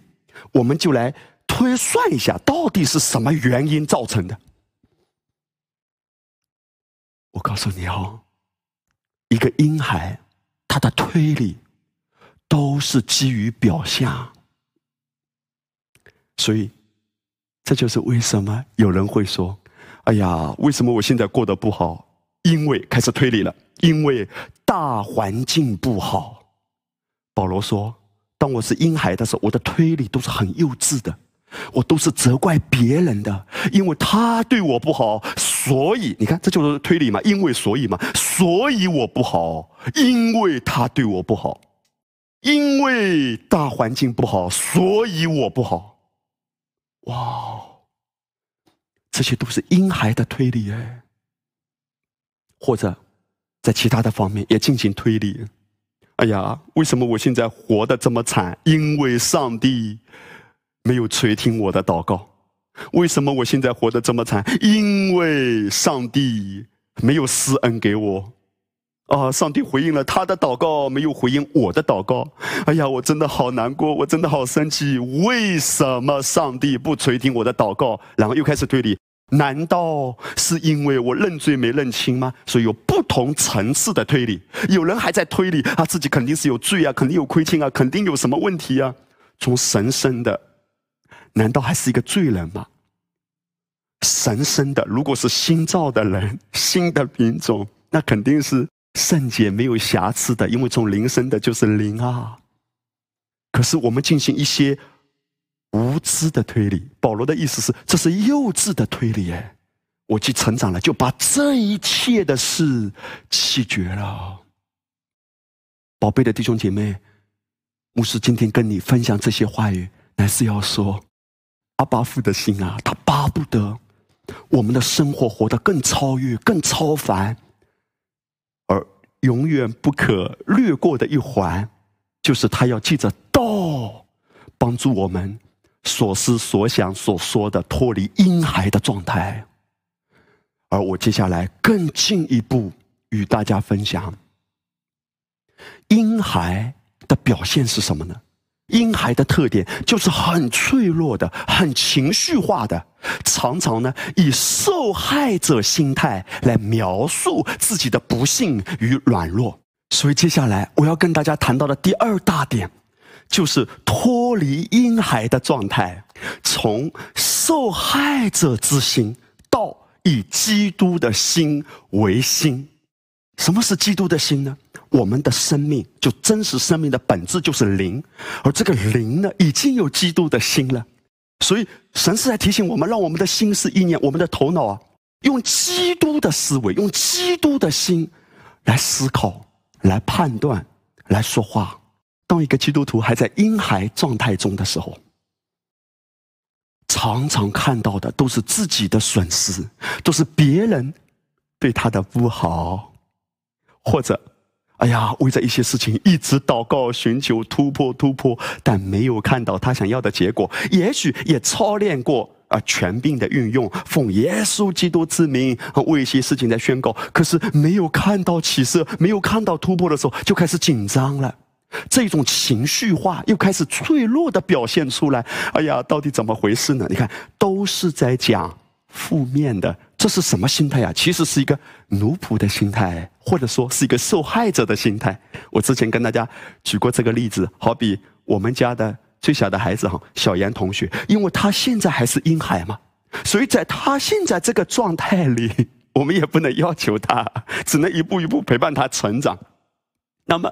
我们就来推算一下，到底是什么原因造成的？我告诉你哦，一个婴孩，他的推理都是基于表象，所以这就是为什么有人会说：“哎呀，为什么我现在过得不好？”因为开始推理了，因为大环境不好。保罗说：“当我是婴孩的时候，我的推理都是很幼稚的。”我都是责怪别人的，因为他对我不好，所以你看，这就是推理嘛，因为所以嘛，所以我不好，因为他对我不好，因为大环境不好，所以我不好。哇，这些都是婴孩的推理哎，或者在其他的方面也进行推理。哎呀，为什么我现在活得这么惨？因为上帝。没有垂听我的祷告，为什么我现在活得这么惨？因为上帝没有施恩给我，啊！上帝回应了他的祷告，没有回应我的祷告。哎呀，我真的好难过，我真的好生气。为什么上帝不垂听我的祷告？然后又开始推理：难道是因为我认罪没认清吗？所以有不同层次的推理。有人还在推理，他自己肯定是有罪啊，肯定有亏欠啊，肯定有什么问题啊。从神生的。难道还是一个罪人吗？神生的，如果是新造的人，新的品种，那肯定是圣洁、没有瑕疵的，因为从灵生的就是灵啊。可是我们进行一些无知的推理，保罗的意思是，这是幼稚的推理。哎，我既成长了，就把这一切的事弃绝了。宝贝的弟兄姐妹，牧师今天跟你分享这些话语，乃是要说。阿巴父的心啊，他巴不得我们的生活活得更超越、更超凡，而永远不可略过的一环，就是他要记着道，帮助我们所思所想所说的脱离婴孩的状态。而我接下来更进一步与大家分享，婴孩的表现是什么呢？婴孩的特点就是很脆弱的、很情绪化的，常常呢以受害者心态来描述自己的不幸与软弱。所以接下来我要跟大家谈到的第二大点，就是脱离婴孩的状态，从受害者之心到以基督的心为心。什么是基督的心呢？我们的生命就真实生命的本质就是灵，而这个灵呢，已经有基督的心了。所以神是在提醒我们，让我们的心思意念，我们的头脑啊，用基督的思维，用基督的心来思考、来判断、来说话。当一个基督徒还在婴孩状态中的时候，常常看到的都是自己的损失，都是别人对他的不好，或者。哎呀，为着一些事情一直祷告、寻求突破、突破，但没有看到他想要的结果。也许也操练过啊，权柄的运用，奉耶稣基督之名为一些事情在宣告，可是没有看到起色，没有看到突破的时候，就开始紧张了。这种情绪化又开始脆弱的表现出来。哎呀，到底怎么回事呢？你看，都是在讲负面的。这是什么心态啊？其实是一个奴仆的心态，或者说是一个受害者的心态。我之前跟大家举过这个例子，好比我们家的最小的孩子哈，小严同学，因为他现在还是婴孩嘛，所以在他现在这个状态里，我们也不能要求他，只能一步一步陪伴他成长。那么，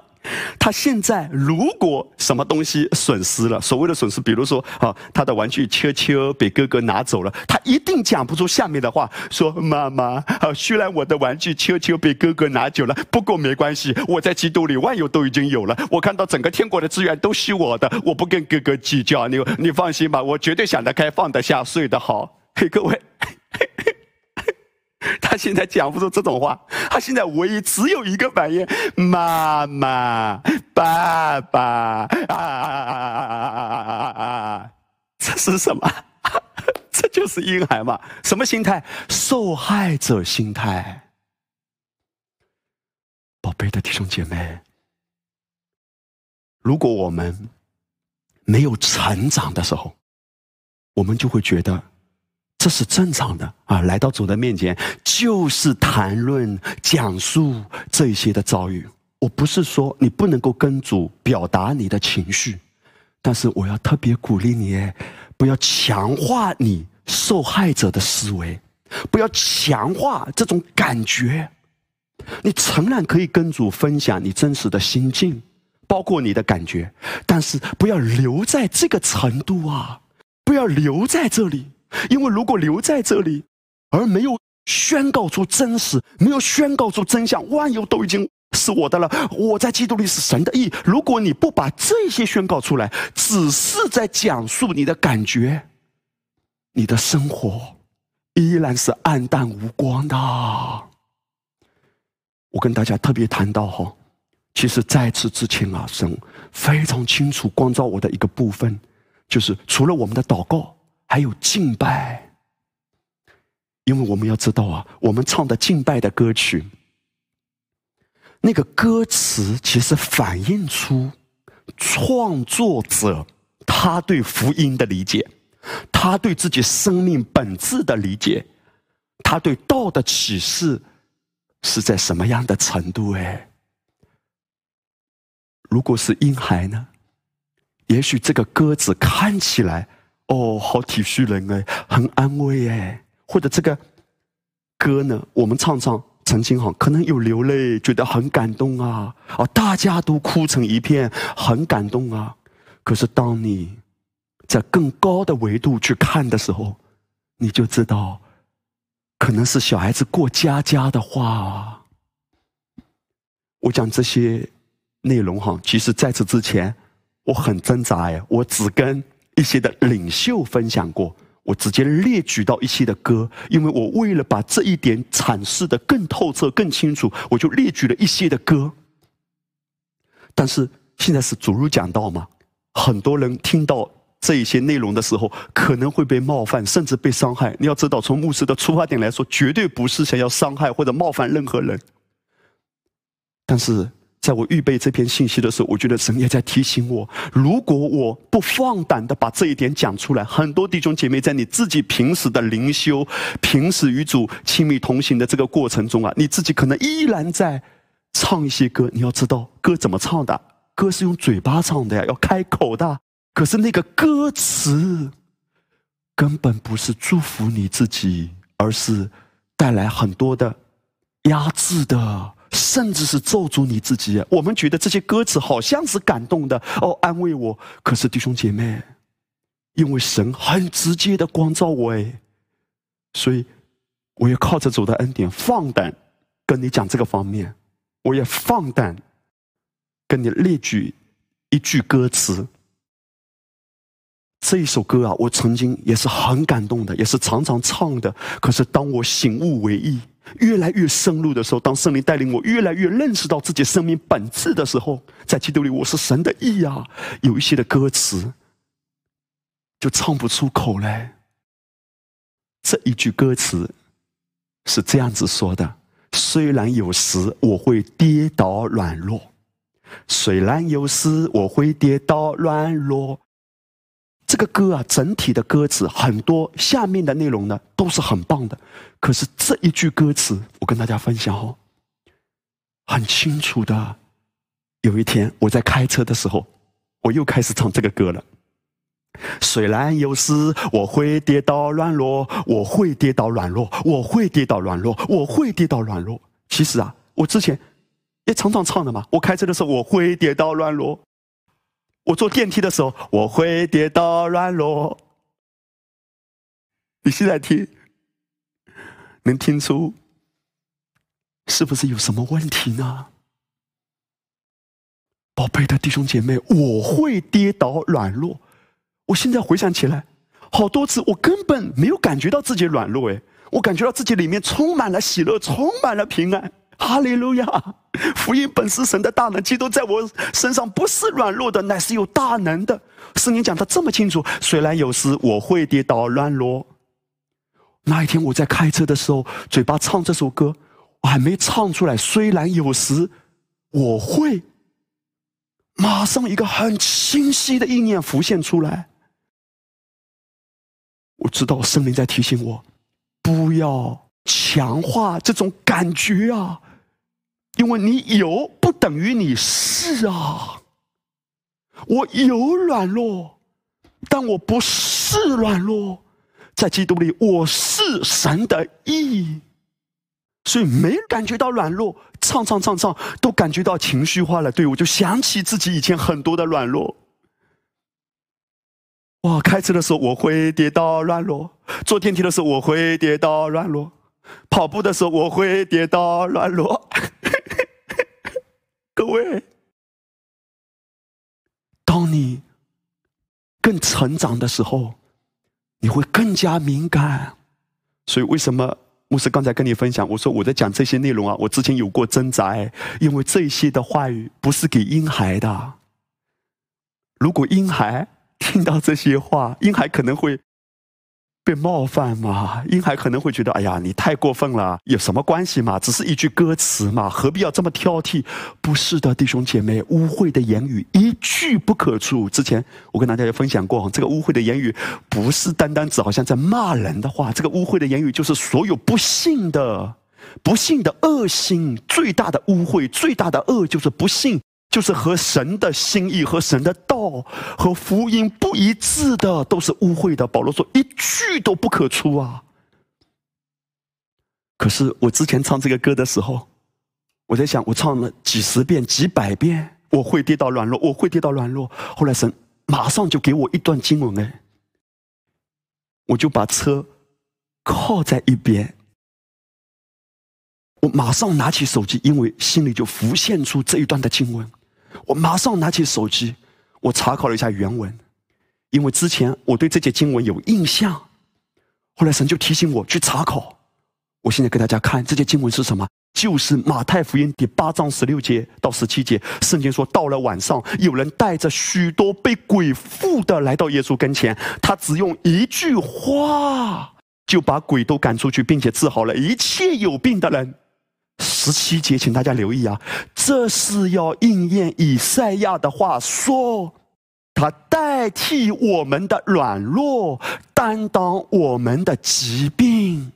他现在如果什么东西损失了，所谓的损失，比如说啊，他的玩具球球被哥哥拿走了，他一定讲不出下面的话，说妈妈啊，虽然我的玩具球球被哥哥拿走了，不过没关系，我在基督里万有都已经有了，我看到整个天国的资源都是我的，我不跟哥哥计较，你你放心吧，我绝对想得开，放得下，睡得好。嘿，各位。嘿嘿 他现在讲不出这种话，他现在唯一只有一个反应：妈妈、爸爸啊啊啊啊啊啊啊！这是什么？这就是婴孩嘛？什么心态？受害者心态。宝贝的弟兄姐妹，如果我们没有成长的时候，我们就会觉得这是正常的啊！来到主的面前，就是谈论、讲述这些的遭遇。我不是说你不能够跟主表达你的情绪，但是我要特别鼓励你，不要强化你受害者的思维，不要强化这种感觉。你诚然可以跟主分享你真实的心境，包括你的感觉，但是不要留在这个程度啊！不要留在这里，因为如果留在这里，而没有宣告出真实，没有宣告出真相，万有都已经是我的了。我在基督里是神的意。如果你不把这些宣告出来，只是在讲述你的感觉，你的生活依然是暗淡无光的。我跟大家特别谈到哈，其实在此之前啊，神非常清楚光照我的一个部分，就是除了我们的祷告，还有敬拜。因为我们要知道啊，我们唱的敬拜的歌曲，那个歌词其实反映出创作者他对福音的理解，他对自己生命本质的理解，他对道的启示。是在什么样的程度？哎，如果是婴孩呢？也许这个鸽子看起来，哦，好体恤人哎，很安慰哎。或者这个歌呢，我们唱唱，曾经哈，可能有流泪，觉得很感动啊，啊，大家都哭成一片，很感动啊。可是当你在更高的维度去看的时候，你就知道。可能是小孩子过家家的话，我讲这些内容哈，其实在此之前我很挣扎哎，我只跟一些的领袖分享过，我直接列举到一些的歌，因为我为了把这一点阐释的更透彻、更清楚，我就列举了一些的歌。但是现在是主日讲道嘛，很多人听到。这一些内容的时候，可能会被冒犯，甚至被伤害。你要知道，从牧师的出发点来说，绝对不是想要伤害或者冒犯任何人。但是，在我预备这篇信息的时候，我觉得神也在提醒我：如果我不放胆的把这一点讲出来，很多弟兄姐妹在你自己平时的灵修、平时与主亲密同行的这个过程中啊，你自己可能依然在唱一些歌。你要知道，歌怎么唱的？歌是用嘴巴唱的呀，要开口的。可是那个歌词根本不是祝福你自己，而是带来很多的压制的，甚至是咒诅你自己。我们觉得这些歌词好像是感动的哦，安慰我。可是弟兄姐妹，因为神很直接的光照我哎，所以我也靠着主的恩典放胆跟你讲这个方面，我也放胆跟你列举一句歌词。这一首歌啊，我曾经也是很感动的，也是常常唱的。可是当我醒悟为意，越来越深入的时候，当圣灵带领我越来越认识到自己生命本质的时候，在基督里我是神的意啊，有一些的歌词就唱不出口来。这一句歌词是这样子说的：虽然有时我会跌倒软弱，虽然有时我会跌倒软弱。这个歌啊，整体的歌词很多，下面的内容呢都是很棒的。可是这一句歌词，我跟大家分享哦，很清楚的。有一天我在开车的时候，我又开始唱这个歌了。虽然有时我会跌倒软弱，我会跌倒软弱，我会跌倒软弱，我会跌倒软弱。其实啊，我之前也常常唱的嘛。我开车的时候我会跌倒软弱。我坐电梯的时候，我会跌倒软弱。你现在听，能听出是不是有什么问题呢？宝贝的弟兄姐妹，我会跌倒软弱。我现在回想起来，好多次我根本没有感觉到自己软弱，哎，我感觉到自己里面充满了喜乐，充满了平安。哈利路亚！福音本是神的大能，基督在我身上不是软弱的，乃是有大能的。圣经讲的这么清楚，虽然有时我会跌倒软弱。那一天我在开车的时候，嘴巴唱这首歌，我还没唱出来。虽然有时我会。马上一个很清晰的意念浮现出来，我知道圣灵在提醒我，不要强化这种感觉啊，因为你有不等于你是啊。我有软弱，但我不是软弱，在基督里我是神的义。所以没感觉到软弱，唱唱唱唱都感觉到情绪化了。对我就想起自己以前很多的软弱。哇，开车的时候我会跌倒软弱，坐电梯的时候我会跌倒软弱，跑步的时候我会跌倒软弱。各位，当你更成长的时候，你会更加敏感。所以为什么？牧师刚才跟你分享，我说我在讲这些内容啊，我之前有过挣扎，因为这些的话语不是给婴孩的。如果婴孩听到这些话，婴孩可能会。被冒犯嘛？婴孩可能会觉得：“哎呀，你太过分了，有什么关系嘛？只是一句歌词嘛，何必要这么挑剔？”不是的，弟兄姐妹，污秽的言语一句不可出。之前我跟大家也分享过，这个污秽的言语不是单单指好像在骂人的话，这个污秽的言语就是所有不幸的、不幸的恶心，最大的污秽、最大的恶就是不幸。就是和神的心意、和神的道、和福音不一致的，都是污秽的。保罗说：“一句都不可出啊！”可是我之前唱这个歌的时候，我在想，我唱了几十遍、几百遍，我会跌到软弱，我会跌到软弱。后来神马上就给我一段经文，哎，我就把车靠在一边，我马上拿起手机，因为心里就浮现出这一段的经文。我马上拿起手机，我查考了一下原文，因为之前我对这节经文有印象，后来神就提醒我去查考。我现在给大家看这节经文是什么，就是马太福音第八章十六节到十七节，圣经说，到了晚上，有人带着许多被鬼附的来到耶稣跟前，他只用一句话就把鬼都赶出去，并且治好了一切有病的人。十七节，请大家留意啊！这是要应验以赛亚的话说，他代替我们的软弱，担当我们的疾病。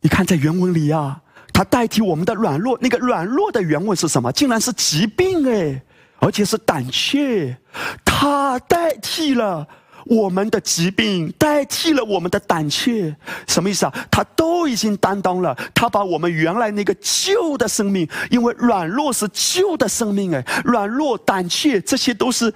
你看，在原文里啊，他代替我们的软弱，那个软弱的原文是什么？竟然是疾病哎，而且是胆怯，他代替了。我们的疾病代替了我们的胆怯，什么意思啊？他都已经担当了，他把我们原来那个旧的生命，因为软弱是旧的生命，哎，软弱、胆怯，这些都是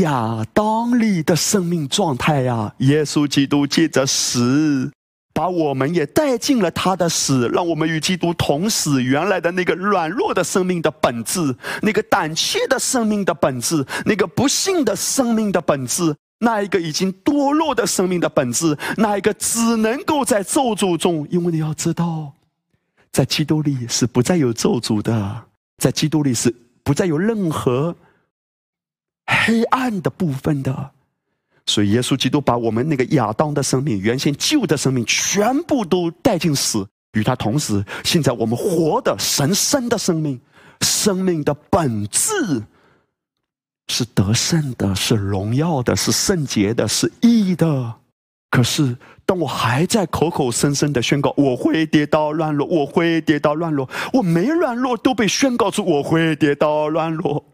亚当里的生命状态呀。耶稣基督借着死，把我们也带进了他的死，让我们与基督同死。原来的那个软弱的生命的本质，那个胆怯的生命的本质，那个不幸的生命的本质，那一个已经堕落的生命的本质，那一个只能够在咒诅中。因为你要知道，在基督里是不再有咒诅的，在基督里是不再有任何黑暗的部分的。所以，耶稣基督把我们那个亚当的生命、原先旧的生命，全部都带进死，与他同时。现在我们活的神圣的生命，生命的本质是得胜的，是荣耀的，是圣洁的，是义的。可是，当我还在口口声声的宣告我会跌倒软弱，我会跌倒软弱，我没软弱都被宣告出我会跌倒软弱。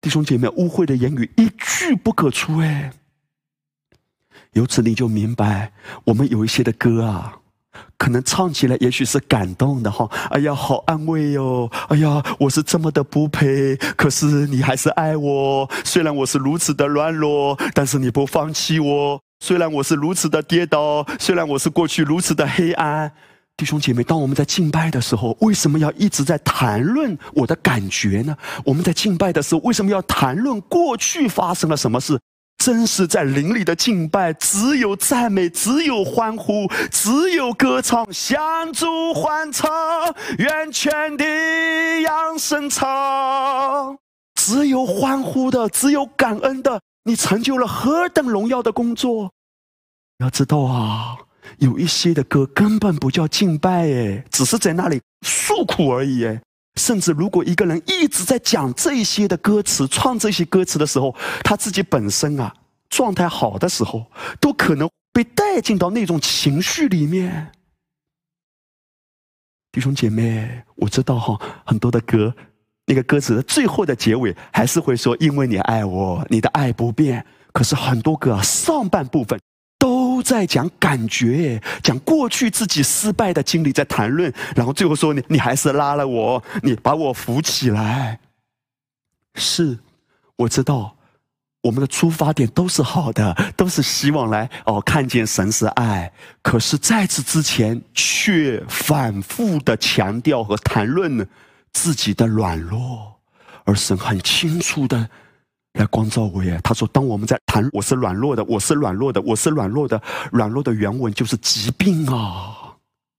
弟兄姐妹，污秽的言语一句不可出哎。由此你就明白，我们有一些的歌啊，可能唱起来也许是感动的哈。哎呀，好安慰哟！哎呀，我是这么的不配，可是你还是爱我。虽然我是如此的软弱，但是你不放弃我。虽然我是如此的跌倒，虽然我是过去如此的黑暗。弟兄姐妹，当我们在敬拜的时候，为什么要一直在谈论我的感觉呢？我们在敬拜的时候，为什么要谈论过去发生了什么事？真是在灵里的敬拜，只有赞美，只有欢呼，只有歌唱，向主欢唱，愿全地扬声唱。只有欢呼的，只有感恩的，你成就了何等荣耀的工作！要知道啊。有一些的歌根本不叫敬拜，哎，只是在那里诉苦而已，哎，甚至如果一个人一直在讲这些的歌词、唱这些歌词的时候，他自己本身啊状态好的时候，都可能被带进到那种情绪里面。弟兄姐妹，我知道哈，很多的歌，那个歌词的最后的结尾还是会说：“因为你爱我，你的爱不变。”可是很多歌上半部分。都在讲感觉，讲过去自己失败的经历，在谈论，然后最后说你你还是拉了我，你把我扶起来。是，我知道，我们的出发点都是好的，都是希望来哦看见神是爱。可是在此之前，却反复的强调和谈论自己的软弱，而神很清楚的。来光照我耶！他说：“当我们在谈我是软弱的，我是软弱的，我是软弱的，软弱的原文就是疾病啊！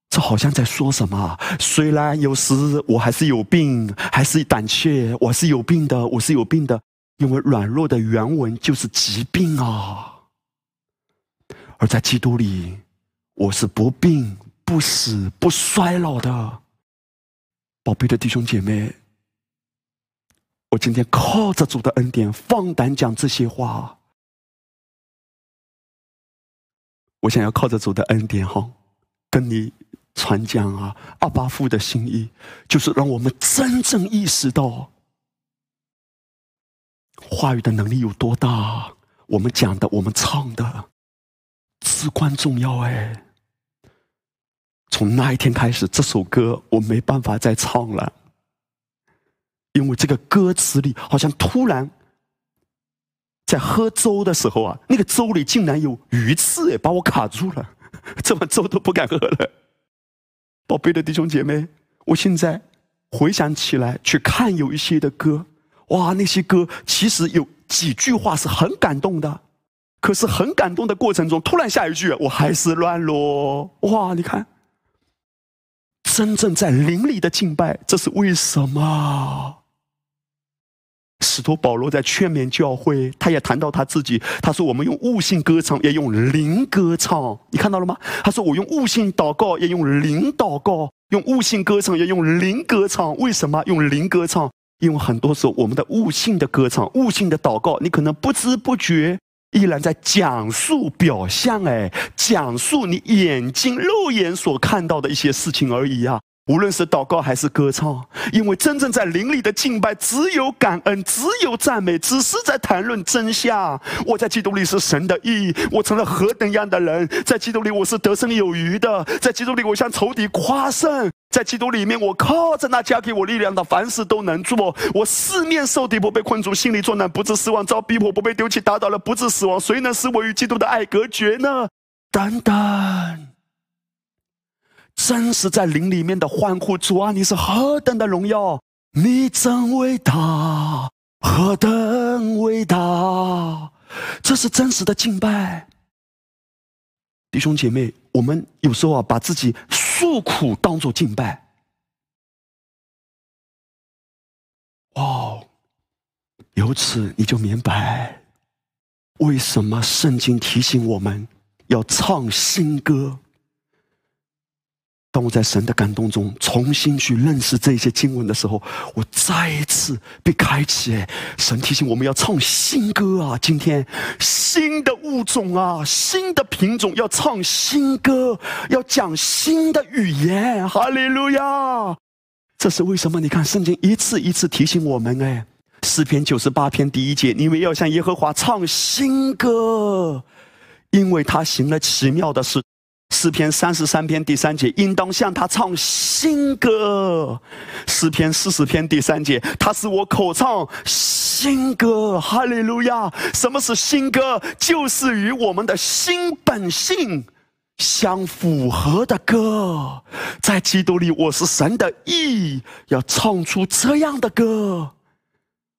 这好像在说什么？虽然有时我还是有病，还是胆怯，我是有病的，我是有病的，因为软弱的原文就是疾病啊！而在基督里，我是不病不死不衰老的，宝贝的弟兄姐妹。”我今天靠着主的恩典，放胆讲这些话。我想要靠着主的恩典，哈，跟你传讲啊，阿巴父的心意，就是让我们真正意识到话语的能力有多大。我们讲的，我们唱的，至关重要。哎，从那一天开始，这首歌我没办法再唱了。因为这个歌词里好像突然在喝粥的时候啊，那个粥里竟然有鱼刺，把我卡住了，这碗粥都不敢喝了。宝贝的弟兄姐妹，我现在回想起来，去看有一些的歌，哇，那些歌其实有几句话是很感动的，可是很感动的过程中，突然下一句我还是乱落，哇，你看，真正在灵里的敬拜，这是为什么？使徒保罗在劝勉教会，他也谈到他自己。他说：“我们用悟性歌唱，也用灵歌唱。你看到了吗？”他说：“我用悟性祷告，也用灵祷告；用悟性歌唱，也用灵歌唱。为什么用灵歌唱？因为很多时候，我们的悟性的歌唱、悟性的祷告，你可能不知不觉依然在讲述表象，哎，讲述你眼睛肉眼所看到的一些事情而已啊。”无论是祷告还是歌唱，因为真正在灵里的敬拜，只有感恩，只有赞美，只是在谈论真相。我在基督里是神的义，我成了何等样的人？在基督里我是得胜有余的，在基督里我向仇敌夸胜，在基督里面我靠着那加给我力量的，凡事都能做。我四面受敌，不被困住；心里作难，不致死亡；遭逼迫，不被丢弃；打倒了，不致死亡。谁能使我与基督的爱隔绝呢？等等。真实在灵里面的欢呼，主啊，你是何等的荣耀，你真伟大，何等伟大，这是真实的敬拜。弟兄姐妹，我们有时候啊，把自己诉苦当做敬拜。哦，由此你就明白，为什么圣经提醒我们要唱新歌。当我在神的感动中重新去认识这些经文的时候，我再一次被开启。哎，神提醒我们要唱新歌啊！今天新的物种啊，新的品种要唱新歌，要讲新的语言。哈利路亚！这是为什么？你看圣经一次一次提醒我们。哎，诗篇九十八篇第一节，你们要向耶和华唱新歌，因为他行了奇妙的事。诗篇三十三篇第三节，应当向他唱新歌。诗篇四十篇第三节，他是我口唱新歌。哈利路亚！什么是新歌？就是与我们的新本性相符合的歌。在基督里，我是神的义，要唱出这样的歌。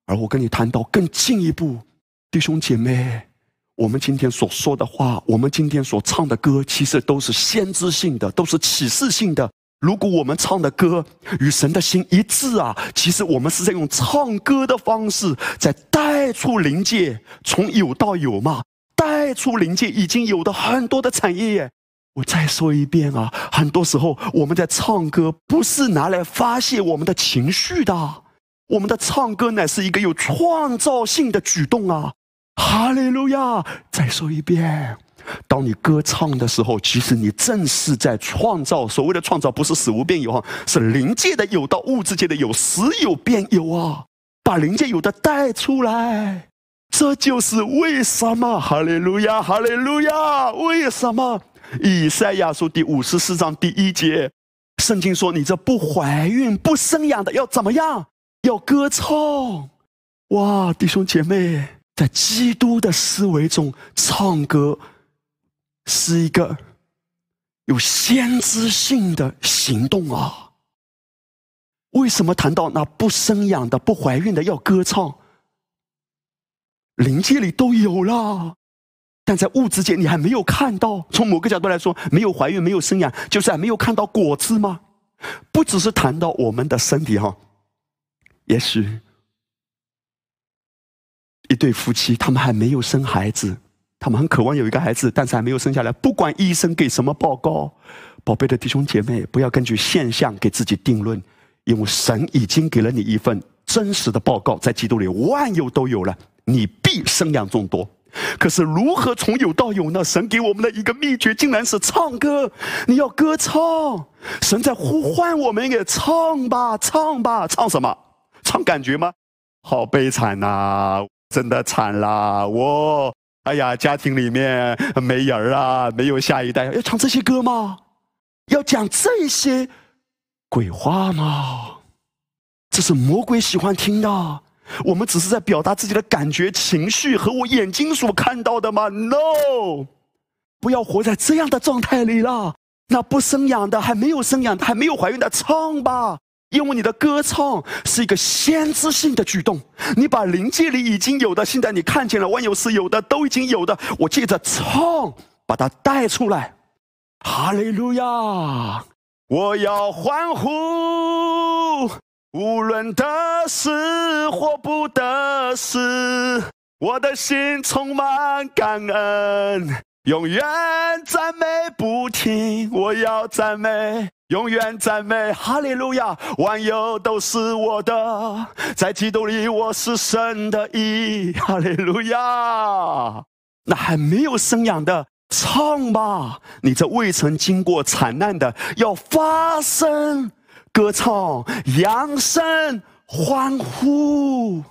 而我跟你谈到更进一步，弟兄姐妹。我们今天所说的话，我们今天所唱的歌，其实都是先知性的，都是启示性的。如果我们唱的歌与神的心一致啊，其实我们是在用唱歌的方式，在带出灵界，从有到有嘛，带出灵界已经有的很多的产业。我再说一遍啊，很多时候我们在唱歌不是拿来发泄我们的情绪的，我们的唱歌乃是一个有创造性的举动啊！哈利路亚！再说一遍，当你歌唱的时候，其实你正是在创造。所谓的创造，不是死无变有啊，是灵界的有到物质界的有，死有变有啊，把灵界有的带出来。这就是为什么，哈利路亚，哈利路亚！为什么？以赛亚书第五十四章第一节，圣经说：“你这不怀孕不生养的，要怎么样？要歌唱。”哇，弟兄姐妹，在基督的思维中，唱歌是一个有先知性的行动啊！为什么谈到那不生养的、不怀孕的要歌唱？灵界里都有了。但在物质界，你还没有看到。从某个角度来说，没有怀孕，没有生养，就是还没有看到果子吗？不只是谈到我们的身体哈，也许一对夫妻，他们还没有生孩子，他们很渴望有一个孩子，但是还没有生下来。不管医生给什么报告，宝贝的弟兄姐妹，不要根据现象给自己定论，因为神已经给了你一份真实的报告，在基督里万有都有了，你必生养众多。可是如何从有到有呢？神给我们的一个秘诀，竟然是唱歌。你要歌唱，神在呼唤我们也唱吧，唱吧，唱什么？唱感觉吗？好悲惨呐，真的惨啦！我，哎呀，家庭里面没人啊，没有下一代，要唱这些歌吗？要讲这些鬼话吗？这是魔鬼喜欢听的。我们只是在表达自己的感觉、情绪和我眼睛所看到的吗？No，不要活在这样的状态里了。那不生养的、还没有生养的、还没有怀孕的，唱吧，因为你的歌唱是一个先知性的举动。你把灵界里已经有的，现在你看见了，万有是有的，都已经有的，我借着唱把它带出来。哈利路亚！我要欢呼。无论得失或不得失，我的心充满感恩，永远赞美不停。我要赞美，永远赞美，哈利路亚！万有都是我的，在基督里我是神的义，哈利路亚！那还没有生养的，唱吧！你这未曾经过惨难的，要发声。歌唱、扬声、欢呼，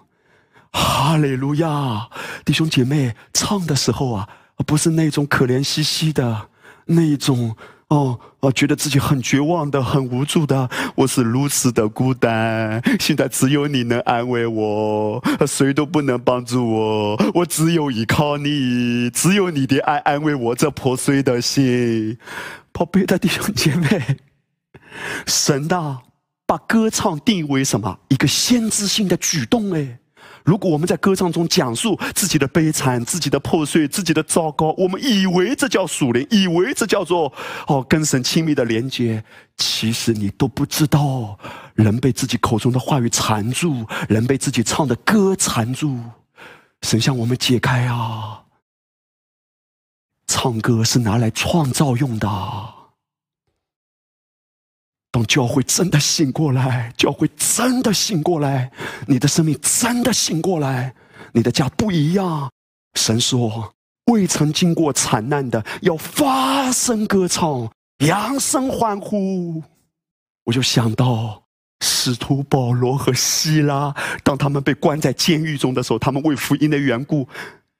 哈利路亚！弟兄姐妹，唱的时候啊，不是那种可怜兮兮的，那种哦哦，觉得自己很绝望的、很无助的。我是如此的孤单，现在只有你能安慰我，谁都不能帮助我，我只有依靠你，只有你的爱安慰我这破碎的心。宝贝的弟兄姐妹。神的把歌唱定义为什么？一个先知性的举动哎！如果我们在歌唱中讲述自己的悲惨、自己的破碎、自己的糟糕，我们以为这叫属灵，以为这叫做哦跟神亲密的连接，其实你都不知道，人被自己口中的话语缠住，人被自己唱的歌缠住。神向我们解开啊！唱歌是拿来创造用的。当教会真的醒过来，教会真的醒过来，你的生命真的醒过来，你的家不一样。神说：“未曾经过惨难的，要发声歌唱，扬声欢呼。”我就想到使徒保罗和希拉，当他们被关在监狱中的时候，他们为福音的缘故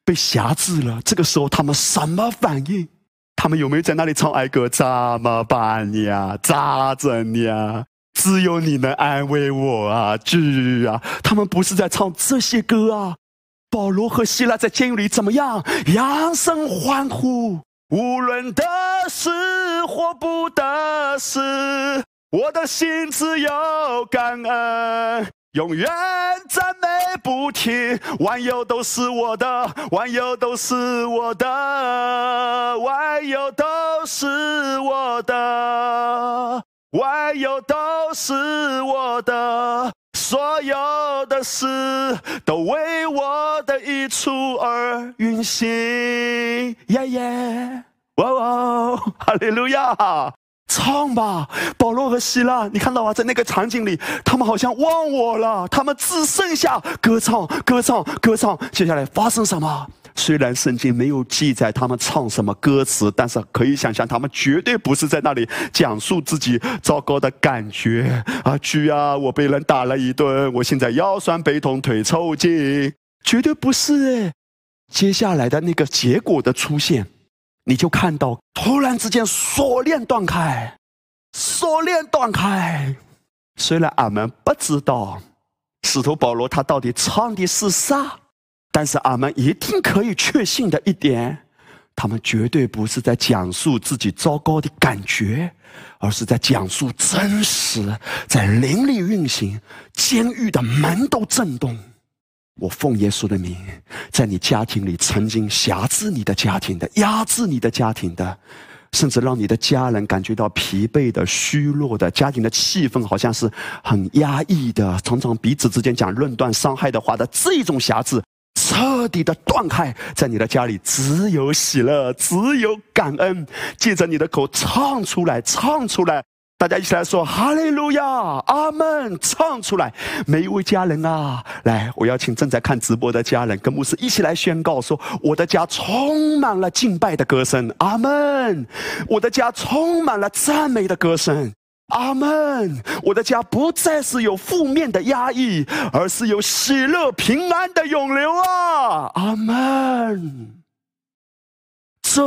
被辖制了。这个时候，他们什么反应？他们有没有在那里唱哀歌？怎么办呀？咋整呀？只有你能安慰我啊，主啊！他们不是在唱这些歌啊。保罗和希拉在监狱里怎么样？扬声欢呼，无论得失或不得失，我的心只有感恩。永远赞美不停，万有都是我的，万有都是我的，万有都是我的，万有都是我的，所有的事都为我的益处而运行。耶耶。哇哦，哈利路亚！唱吧，保罗和希拉，你看到吗？在那个场景里，他们好像忘我了，他们只剩下歌唱、歌唱、歌唱。接下来发生什么？虽然圣经没有记载他们唱什么歌词，但是可以想象，他们绝对不是在那里讲述自己糟糕的感觉啊！去啊，我被人打了一顿，我现在腰酸背痛、腿抽筋，绝对不是哎。接下来的那个结果的出现。你就看到，突然之间锁链断开，锁链断开。虽然俺们不知道使徒保罗他到底唱的是啥，但是俺们一定可以确信的一点，他们绝对不是在讲述自己糟糕的感觉，而是在讲述真实，在灵里运行，监狱的门都震动。我奉耶稣的名，在你家庭里曾经辖制你的家庭的、压制你的家庭的，甚至让你的家人感觉到疲惫的、虚弱的，家庭的气氛好像是很压抑的，常常彼此之间讲论断、伤害的话的这种辖制，彻底的断开，在你的家里只有喜乐，只有感恩，借着你的口唱出来，唱出来。大家一起来说哈利路亚，阿门！唱出来，每一位家人啊，来，我邀请正在看直播的家人跟牧师一起来宣告说：我的家充满了敬拜的歌声，阿门！我的家充满了赞美的歌声，阿门！我的家不再是有负面的压抑，而是有喜乐平安的涌流啊，阿门！这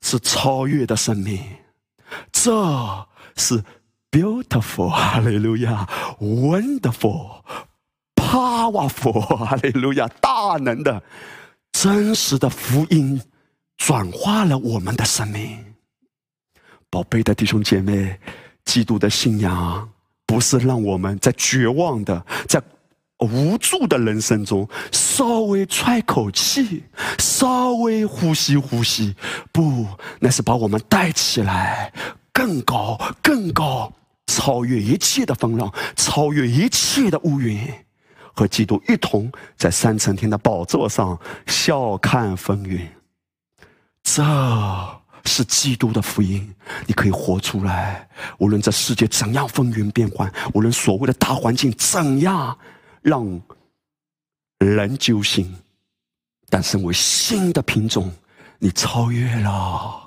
是超越的生命，这。是 beautiful，哈利路亚；wonderful，powerful，哈利路亚，大能的、真实的福音转化了我们的生命。宝贝的弟兄姐妹，基督的信仰不是让我们在绝望的、在无助的人生中稍微喘口气、稍微呼吸呼吸，不，那是把我们带起来。更高，更高，超越一切的风浪，超越一切的乌云，和基督一同在三层天的宝座上笑看风云。这是基督的福音，你可以活出来。无论这世界怎样风云变幻，无论所谓的大环境怎样让人揪心，但身为新的品种，你超越了。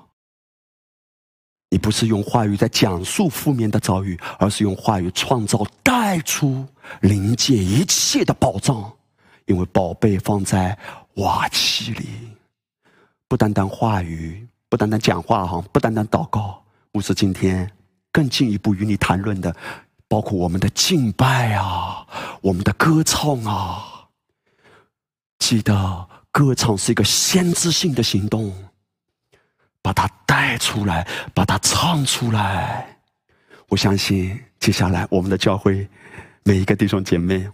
你不是用话语在讲述负面的遭遇，而是用话语创造带出临界一切的宝藏。因为宝贝放在瓦器里，不单单话语，不单单讲话哈，不单单祷告，不是今天更进一步与你谈论的，包括我们的敬拜啊，我们的歌唱啊。记得，歌唱是一个先知性的行动。把它出来，把它唱出来。我相信，接下来我们的教会每一个弟兄姐妹，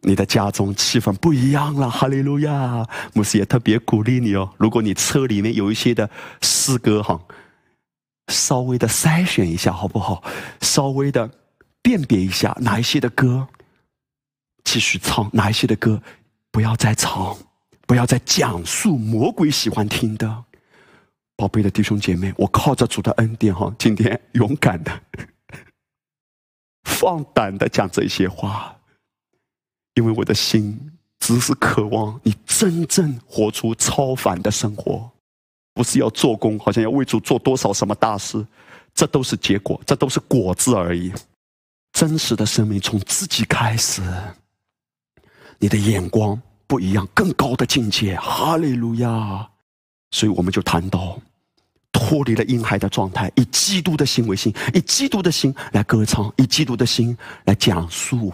你的家中气氛不一样了。哈利路亚！牧师也特别鼓励你哦。如果你车里面有一些的诗歌哈，稍微的筛选一下好不好？稍微的辨别一下哪一些的歌继续唱，哪一些的歌不要再唱，不要再讲述魔鬼喜欢听的。宝贝的弟兄姐妹，我靠着主的恩典哈，今天勇敢的、放胆的讲这些话，因为我的心只是渴望你真正活出超凡的生活，不是要做工，好像要为主做多少什么大事，这都是结果，这都是果子而已。真实的生命从自己开始，你的眼光不一样，更高的境界，哈利路亚。所以我们就谈到，脱离了婴孩的状态，以基督的心为心，以基督的心来歌唱，以基督的心来讲述，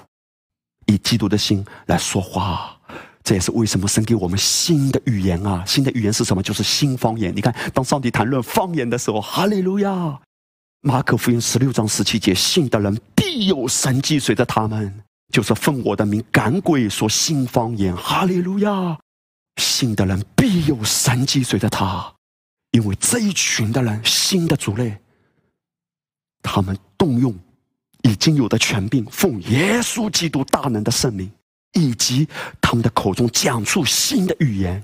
以基督的心来说话。这也是为什么神给我们新的语言啊！新的语言是什么？就是新方言。你看，当上帝谈论方言的时候，哈利路亚！马可福音十六章十七节，信的人必有神迹随着他们，就是奉我的名赶鬼，说新方言。哈利路亚！信的人必有神迹随着他，因为这一群的人，新的族类，他们动用已经有的权柄，奉耶稣基督大能的圣名，以及他们的口中讲出新的语言，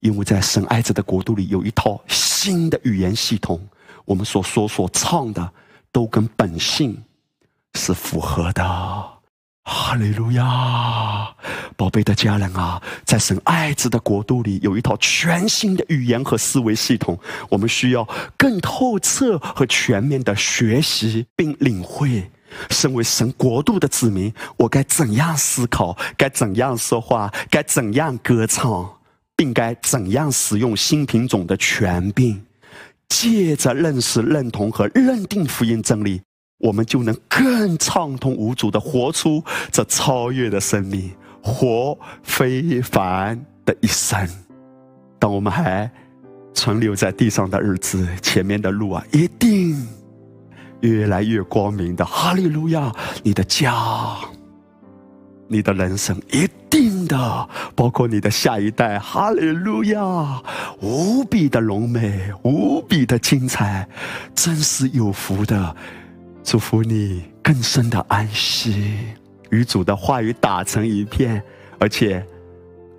因为在神爱子的国度里有一套新的语言系统，我们所说所唱的都跟本性是符合的。哈利路亚，宝贝的家人啊，在神爱子的国度里有一套全新的语言和思维系统，我们需要更透彻和全面的学习并领会。身为神国度的子民，我该怎样思考？该怎样说话？该怎样歌唱？并该怎样使用新品种的权柄？借着认识、认同和认定福音真理，我们就能更畅通无阻的活出这超越的生命，活非凡的一生。当我们还存留在地上的日子，前面的路啊，一定。越来越光明的哈利路亚！你的家，你的人生，一定的，包括你的下一代，哈利路亚！无比的荣美，无比的精彩，真是有福的。祝福你更深的安息，与主的话语打成一片，而且。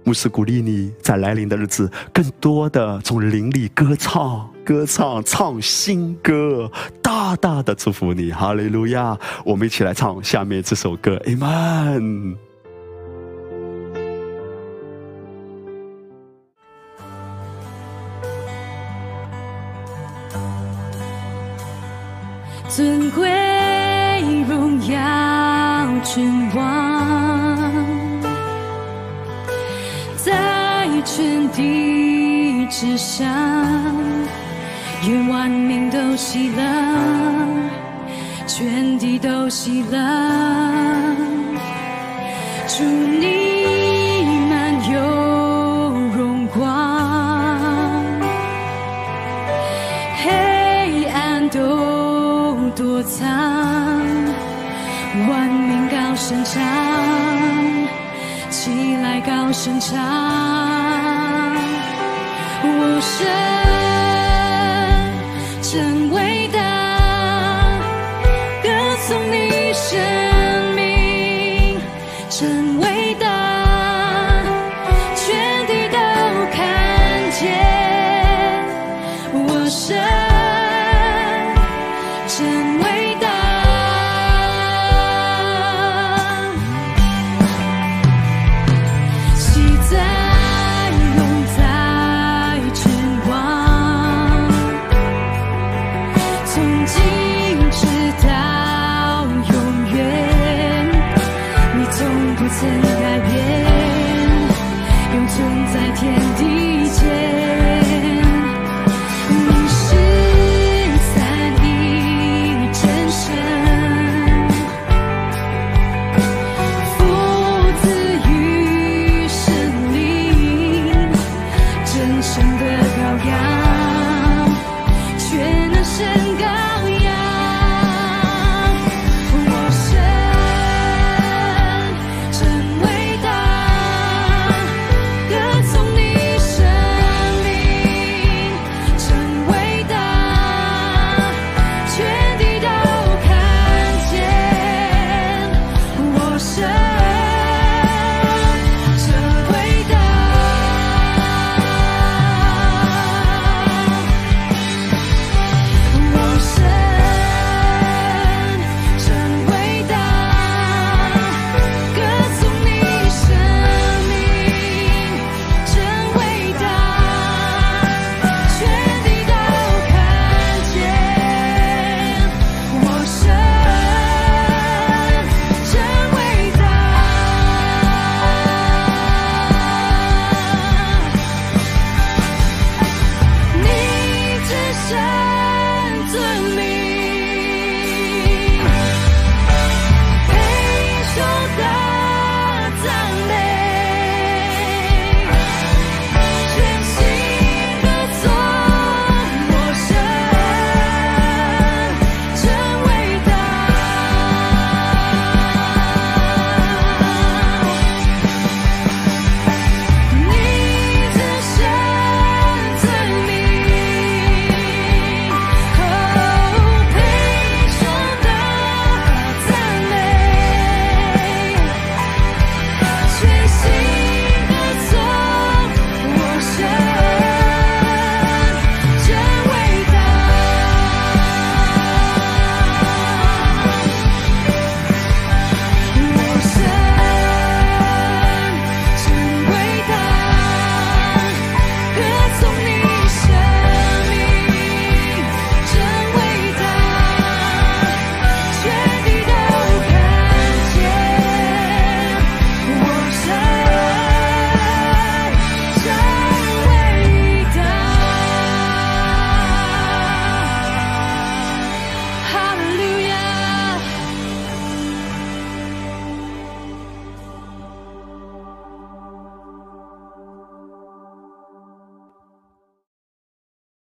牧师鼓励你在来临的日子，更多的从灵里歌唱、歌唱、唱新歌，大大的祝福你，哈利路亚！我们一起来唱下面这首歌，Amen。尊贵荣耀君王在。全地之上，愿万民都喜乐，全地都喜乐。祝你声唱，起来高声唱。